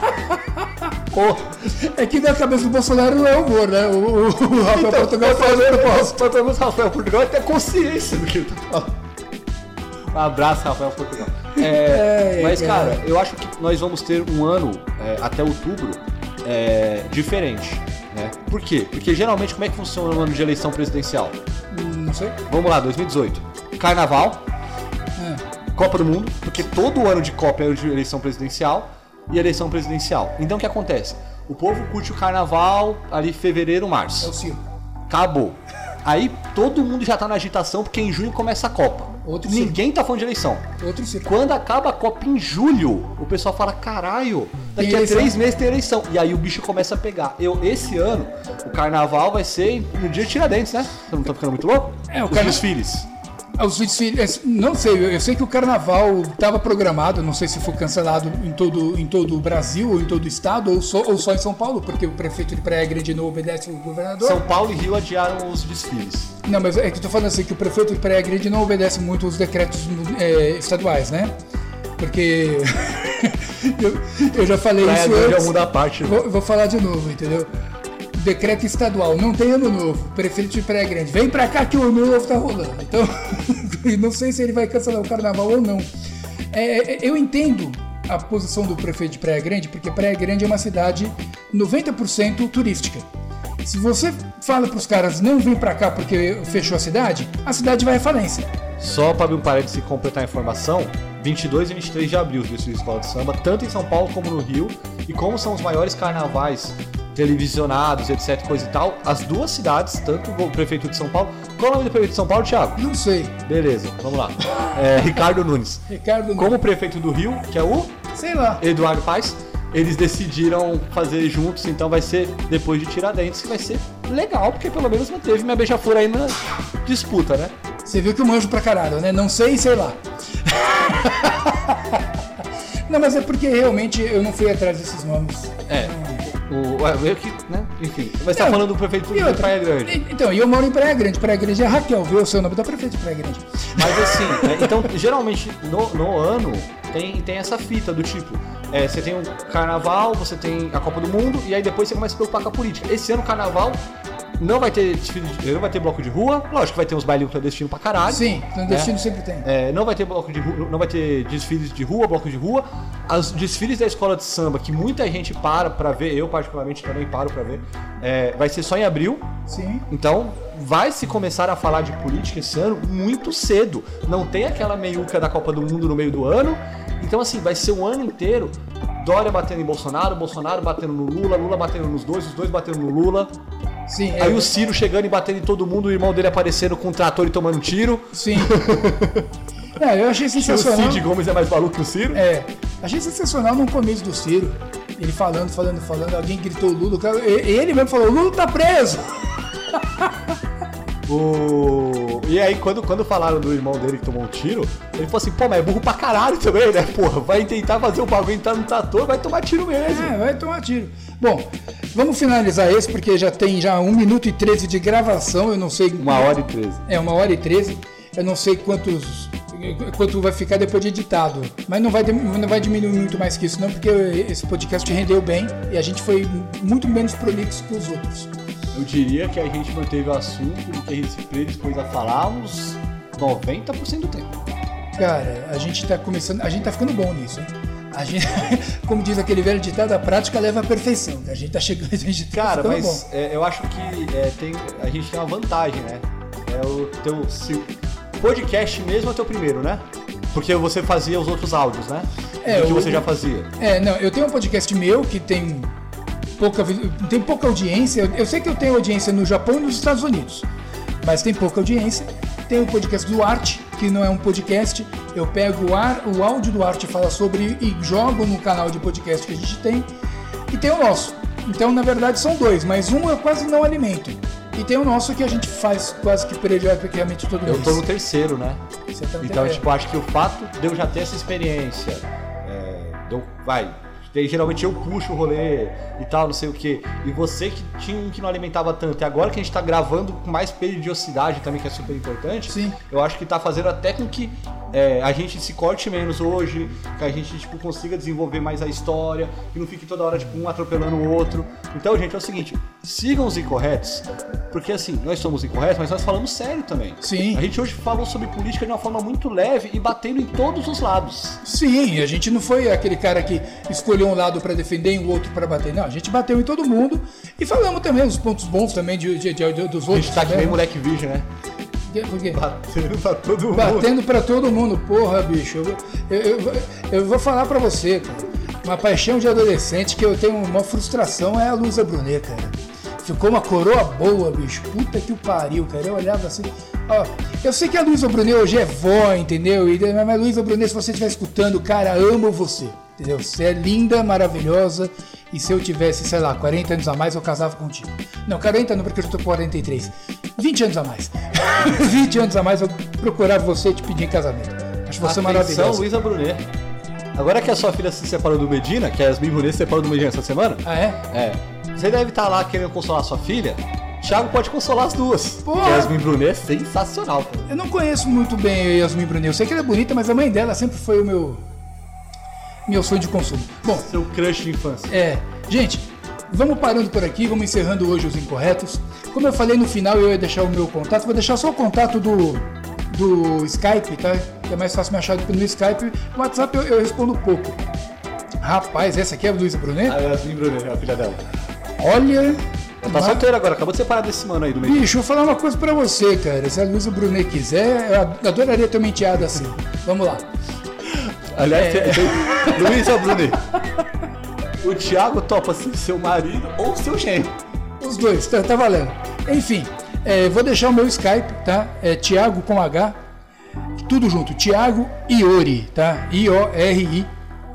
É que na cabeça do Bolsonaro não é humor, né? O, o, o Rafael então, Portugal falando. Pelo menos Rafael Portugal tem consciência do que ele tá falando. Um abraço, Rafael Portugal. É, é, mas, cara, eu acho que nós vamos ter um ano, é, até outubro, é, diferente. Né? Por quê? Porque geralmente como é que funciona o ano de eleição presidencial? Não sei. Vamos lá, 2018. Carnaval. É. Copa do Mundo, porque todo ano de Copa é ano de eleição presidencial e eleição presidencial. Então o que acontece? O povo curte o carnaval ali fevereiro, março. É o circo. Acabou. Aí todo mundo já tá na agitação porque em junho começa a Copa. Outro Ninguém circo. tá falando de eleição. Outro circo. Quando acaba a Copa em julho, o pessoal fala: caralho, daqui a três meses tem eleição. E aí o bicho começa a pegar. Eu, esse ano, o carnaval vai ser no dia de Tiradentes, né? Você não tá ficando muito louco? É, o Os carna... desfiles. Os desfiles, não sei, eu sei que o carnaval estava programado, não sei se foi cancelado em todo, em todo o Brasil ou em todo o estado, ou só, ou só em São Paulo, porque o prefeito de Praia Grande não obedece o governador. São Paulo e Rio adiaram os desfiles. Não, mas é que eu tô falando assim, que o prefeito de Praia Grande não obedece muito os decretos é, estaduais, né? Porque eu, eu, já falei Praia isso Grande antes. É muda a parte. Né? Vou, vou falar de novo, entendeu? Decreto estadual, não tem ano novo, prefeito de Praia Grande, vem pra cá que o ano novo tá rolando. Então, não sei se ele vai cancelar o carnaval ou não. É, é eu entendo a posição do prefeito de Praia Grande, porque Praia Grande é uma cidade 90% turística. Se você fala para os caras não vem para cá porque fechou a cidade, a cidade vai à falência. Só para abrir um parênteses e completar a informação, 22 e 23 de abril de escola de samba, tanto em São Paulo como no Rio, e como são os maiores carnavais televisionados, etc, coisa e tal, as duas cidades, tanto o prefeito de São Paulo. Qual é o nome do prefeito de São Paulo, Thiago? Não sei. Beleza, vamos lá. É, Ricardo Nunes. Ricardo Nunes. Como prefeito do Rio, que é o? Sei lá. Eduardo Paes. Eles decidiram fazer juntos, então vai ser depois de Tiradentes, que vai ser legal, porque pelo menos não teve minha beija-flor aí na disputa, né? Você viu que eu manjo pra caralho, né? Não sei, sei lá. não, mas é porque realmente eu não fui atrás desses nomes. É. O, meio que, né? Enfim. Você tá falando do prefeito de Praia Grande. Então, e eu moro em Praia Grande. Praia Grande é Raquel, viu? O seu nome da prefeito de Praia Grande. Mas assim, né, então, geralmente no, no ano tem, tem essa fita do tipo. É, você tem um carnaval, você tem a Copa do Mundo, e aí depois você começa a se preocupar com a política. Esse ano o carnaval não vai ter desfile de, não vai ter bloco de rua. Lógico que vai ter uns bailinhos clandestinos pra caralho. Sim, clandestino né? sempre tem. É, não vai ter bloco de rua, não vai ter desfiles de rua, bloco de rua. Os desfiles da escola de samba, que muita gente para pra ver, eu particularmente também paro pra ver, é, vai ser só em abril. Sim. Então, vai se começar a falar de política esse ano muito cedo. Não tem aquela meiuca da Copa do Mundo no meio do ano. Então, assim, vai ser o ano inteiro Dória batendo em Bolsonaro, Bolsonaro batendo no Lula, Lula batendo nos dois, os dois batendo no Lula. Sim, Aí é... o Ciro chegando e batendo em todo mundo, o irmão dele aparecendo com um trator e tomando um tiro. Sim. é, eu achei sensacional. O Cid Gomes é mais maluco que o Ciro? É. Achei sensacional no começo do Ciro. Ele falando, falando, falando, alguém gritou Lula. Ele mesmo falou, Lula tá preso! O... E aí, quando, quando falaram do irmão dele que tomou um tiro, ele falou assim: pô, mas é burro pra caralho também, né? Porra, vai tentar fazer o bagulho entrar no trator, vai tomar tiro mesmo. É, vai tomar tiro. Bom, vamos finalizar esse, porque já tem já 1 minuto e 13 de gravação, eu não sei. Uma hora e 13. É, uma hora e 13. Eu não sei quantos quanto vai ficar depois de editado. Mas não vai, não vai diminuir muito mais que isso, não, porque esse podcast rendeu bem e a gente foi muito menos prolixo que os outros. Eu diria que a gente manteve o assunto do que a gente se predispôs a falar uns 90% do tempo. Cara, a gente tá começando. A gente tá ficando bom nisso, hein? A gente, como diz aquele velho ditado, a prática leva à perfeição. A gente tá chegando, a gente tá Cara, mas é, eu acho que é, tem, a gente tem uma vantagem, né? É o teu. Se, podcast mesmo é o teu primeiro, né? Porque você fazia os outros áudios, né? É, Do que o- você já fazia. É, não, eu tenho um podcast meu que tem pouca, tem pouca audiência. Eu, eu sei que eu tenho audiência no Japão e nos Estados Unidos, mas tem pouca audiência. Tem o podcast do Arte, que não é um podcast. Eu pego o, ar, o áudio do Arte fala sobre e jogo no canal de podcast que a gente tem. E tem o nosso. Então, na verdade, são dois, mas um eu quase não alimento. E tem o nosso que a gente faz quase que periodicamente todo Eu mês. tô no terceiro, né? Você tá no Então, TV. tipo, acho que o fato de eu já ter essa experiência, é, de eu- vai, daí geralmente eu puxo o rolê e tal, não sei o que, e você que tinha um que não alimentava tanto, e agora que a gente tá gravando com mais periodicidade também, que é super importante, Sim. eu acho que tá fazendo até com que é, a gente se corte menos hoje, que a gente, tipo, consiga desenvolver mais a história, que não fique toda hora, tipo, um atropelando o outro. Então, gente, é o seguinte, sigam os incorretos, porque assim, nós somos incorretos, mas nós falamos sério também. Sim. A gente hoje falou sobre política de uma forma muito leve e batendo em todos os lados. Sim, a gente não foi aquele cara que escolheu um lado para defender e o outro para bater. Não, a gente bateu em todo mundo e falamos também os pontos bons também de, de- de- de- dos A outros. gente tá que também. nem moleque virgem, né? Batendo pra todo mundo. Batendo pra todo mundo, porra, bicho. Eu, eu- eu- eu vou falar pra você, cara. Uma paixão de adolescente que eu tenho uma frustração é a Luísa Brunet, cara. Ficou uma coroa boa, bicho. Puta que o pariu, cara. Eu olhava assim. Ó, eu sei que a Luísa Brunet hoje é vó, entendeu? E, mas Luísa Brunet, se você estiver escutando, cara, amo você. Entendeu? Você é linda, maravilhosa. E se eu tivesse, sei lá, 40 anos a mais, eu casava contigo. Não, 40 não, porque eu tô com 43. 20 anos a mais. 20 anos a mais, eu procurava você e te pedir em casamento. Acho você Atenção, maravilhosa. Luísa Brunet. Agora que a sua filha se separou do Medina, que a Yasmin Brunet se separou do Medina essa semana, Ah, é? é. Você deve estar lá querendo consolar sua filha. Thiago pode consolar as duas. A Yasmin Brunet é sensacional, cara. Eu não conheço muito bem a Yasmin Brunet. Eu sei que ela é bonita, mas a mãe dela sempre foi o meu. Meu sonho de consumo. Bom, Seu crush de infância. É, gente, vamos parando por aqui, vamos encerrando hoje os incorretos. Como eu falei no final, eu ia deixar o meu contato, vou deixar só o contato do, do Skype, tá? Que é mais fácil me achar do que no Skype. No WhatsApp eu, eu respondo pouco. Rapaz, essa aqui é a Luísa Brunet? A Yasmin Brunet, a filha dela. Olha. Ela tá ma- solteira agora, acabou de separar desse mano aí do Medina. Bicho, vou falar uma coisa pra você, cara. Se a Luísa Brunet quiser, eu ad- adoraria ter uma enteada assim. Vamos lá. Aliás, tem- tem- Luísa Brunet. O Thiago topa ser seu marido ou seu gênio. Os dois, tá, tá valendo. Enfim, é, vou deixar o meu Skype, tá? É Thiago com H, tudo junto, Thiago Iori, tá? I-O-R-I,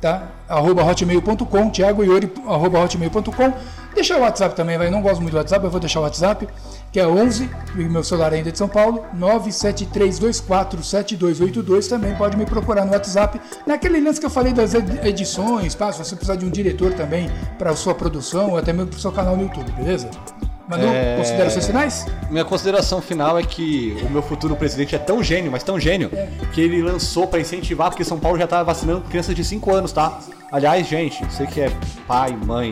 tá? Arroba hotmail.com, Thiago Iori, arroba hotmail.com. Deixa o WhatsApp também, vai. Não gosto muito do WhatsApp, eu vou deixar o WhatsApp, que é 11, e meu celular ainda é de São Paulo, 973247282. Também pode me procurar no WhatsApp. Naquele lance que eu falei das ed- edições, tá? Se você precisar de um diretor também para a sua produção, ou até mesmo para o seu canal no YouTube, beleza? Manu, É. considerações finais? Minha consideração final é que o meu futuro presidente é tão gênio, mas tão gênio, que ele lançou pra incentivar, porque São Paulo já tá vacinando crianças de 5 anos, tá? Aliás, gente, você que é pai, mãe,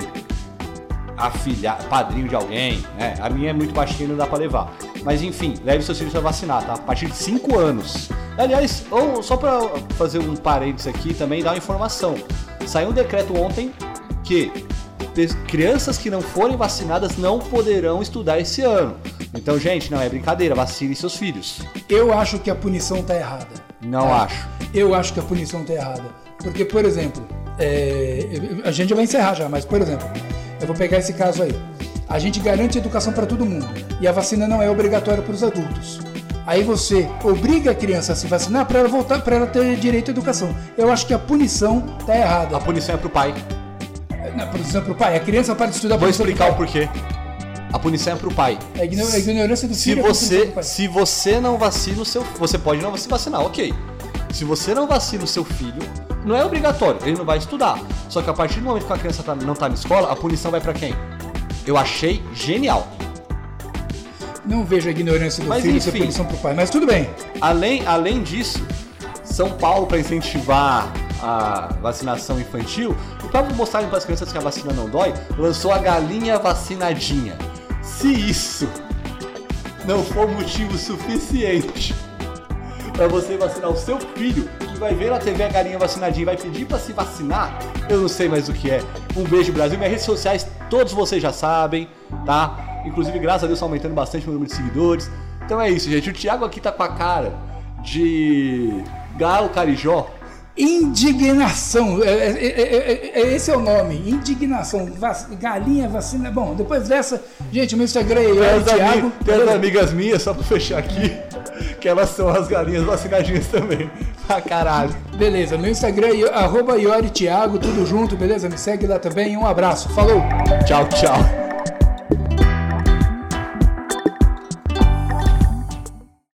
afilha, padrinho de alguém, né? A minha é muito baixinha, não dá pra levar. Mas enfim, leve seus filhos pra vacinar, tá? A partir de 5 anos. Aliás, ou, só pra fazer um parênteses aqui também, dar uma informação. Saiu um decreto ontem que crianças que não forem vacinadas não poderão estudar esse ano. Então, gente, não é brincadeira, vacine seus filhos. Eu acho que a punição tá errada. Não Tá? acho. Eu acho que a punição tá errada. Porque, por exemplo, é, a gente vai encerrar já, mas, por exemplo, eu vou pegar esse caso aí. A gente garante educação para todo mundo e a vacina não é obrigatória para os adultos. Aí você obriga a criança a se vacinar para ela voltar, para ela ter direito à educação. Eu acho que a punição tá errada. A punição é pro pai. Não, punição para o pai. A criança para de estudar. Vou explicar o pai. porquê. A punição é pro pai. A igno- a ignorância do Se filho é a punição você, pai. se você não vacina o seu, você pode não se vacinar, ok. Se você não vacina o seu filho, não é obrigatório, ele não vai estudar. Só que a partir do momento que a criança tá- não tá na escola, a punição vai pra quem? Eu achei genial. Não vejo a ignorância do Mas filho ser enfim. punição para o pai. Mas tudo bem. Além, além disso, São Paulo, para incentivar a vacinação infantil, e para mostrarem para as crianças que a vacina não dói, lançou a galinha vacinadinha. Se isso não for motivo suficiente para você vacinar o seu filho, vai ver na TV a galinha vacinadinha e vai pedir pra se vacinar, eu não sei mais o que é. Um beijo, Brasil. Minhas redes sociais, todos vocês já sabem, tá? Inclusive, graças a Deus, tá aumentando bastante o número de seguidores. Então é isso, gente. O Thiago aqui tá com a cara de galo carijó. Indignação, é, é, é, é, esse é o nome, indignação, Vac, galinha, vacina. Bom, depois dessa, gente, o meu Instagram é as, Thiago. ami- tem as amigas minhas, só pra fechar aqui, que elas são as galinhas vacinadinhas também. Pra caralho. Beleza, meu Instagram é arroba Iori Thiago, tudo junto, beleza? Me segue lá também. Um abraço, falou! Tchau, tchau.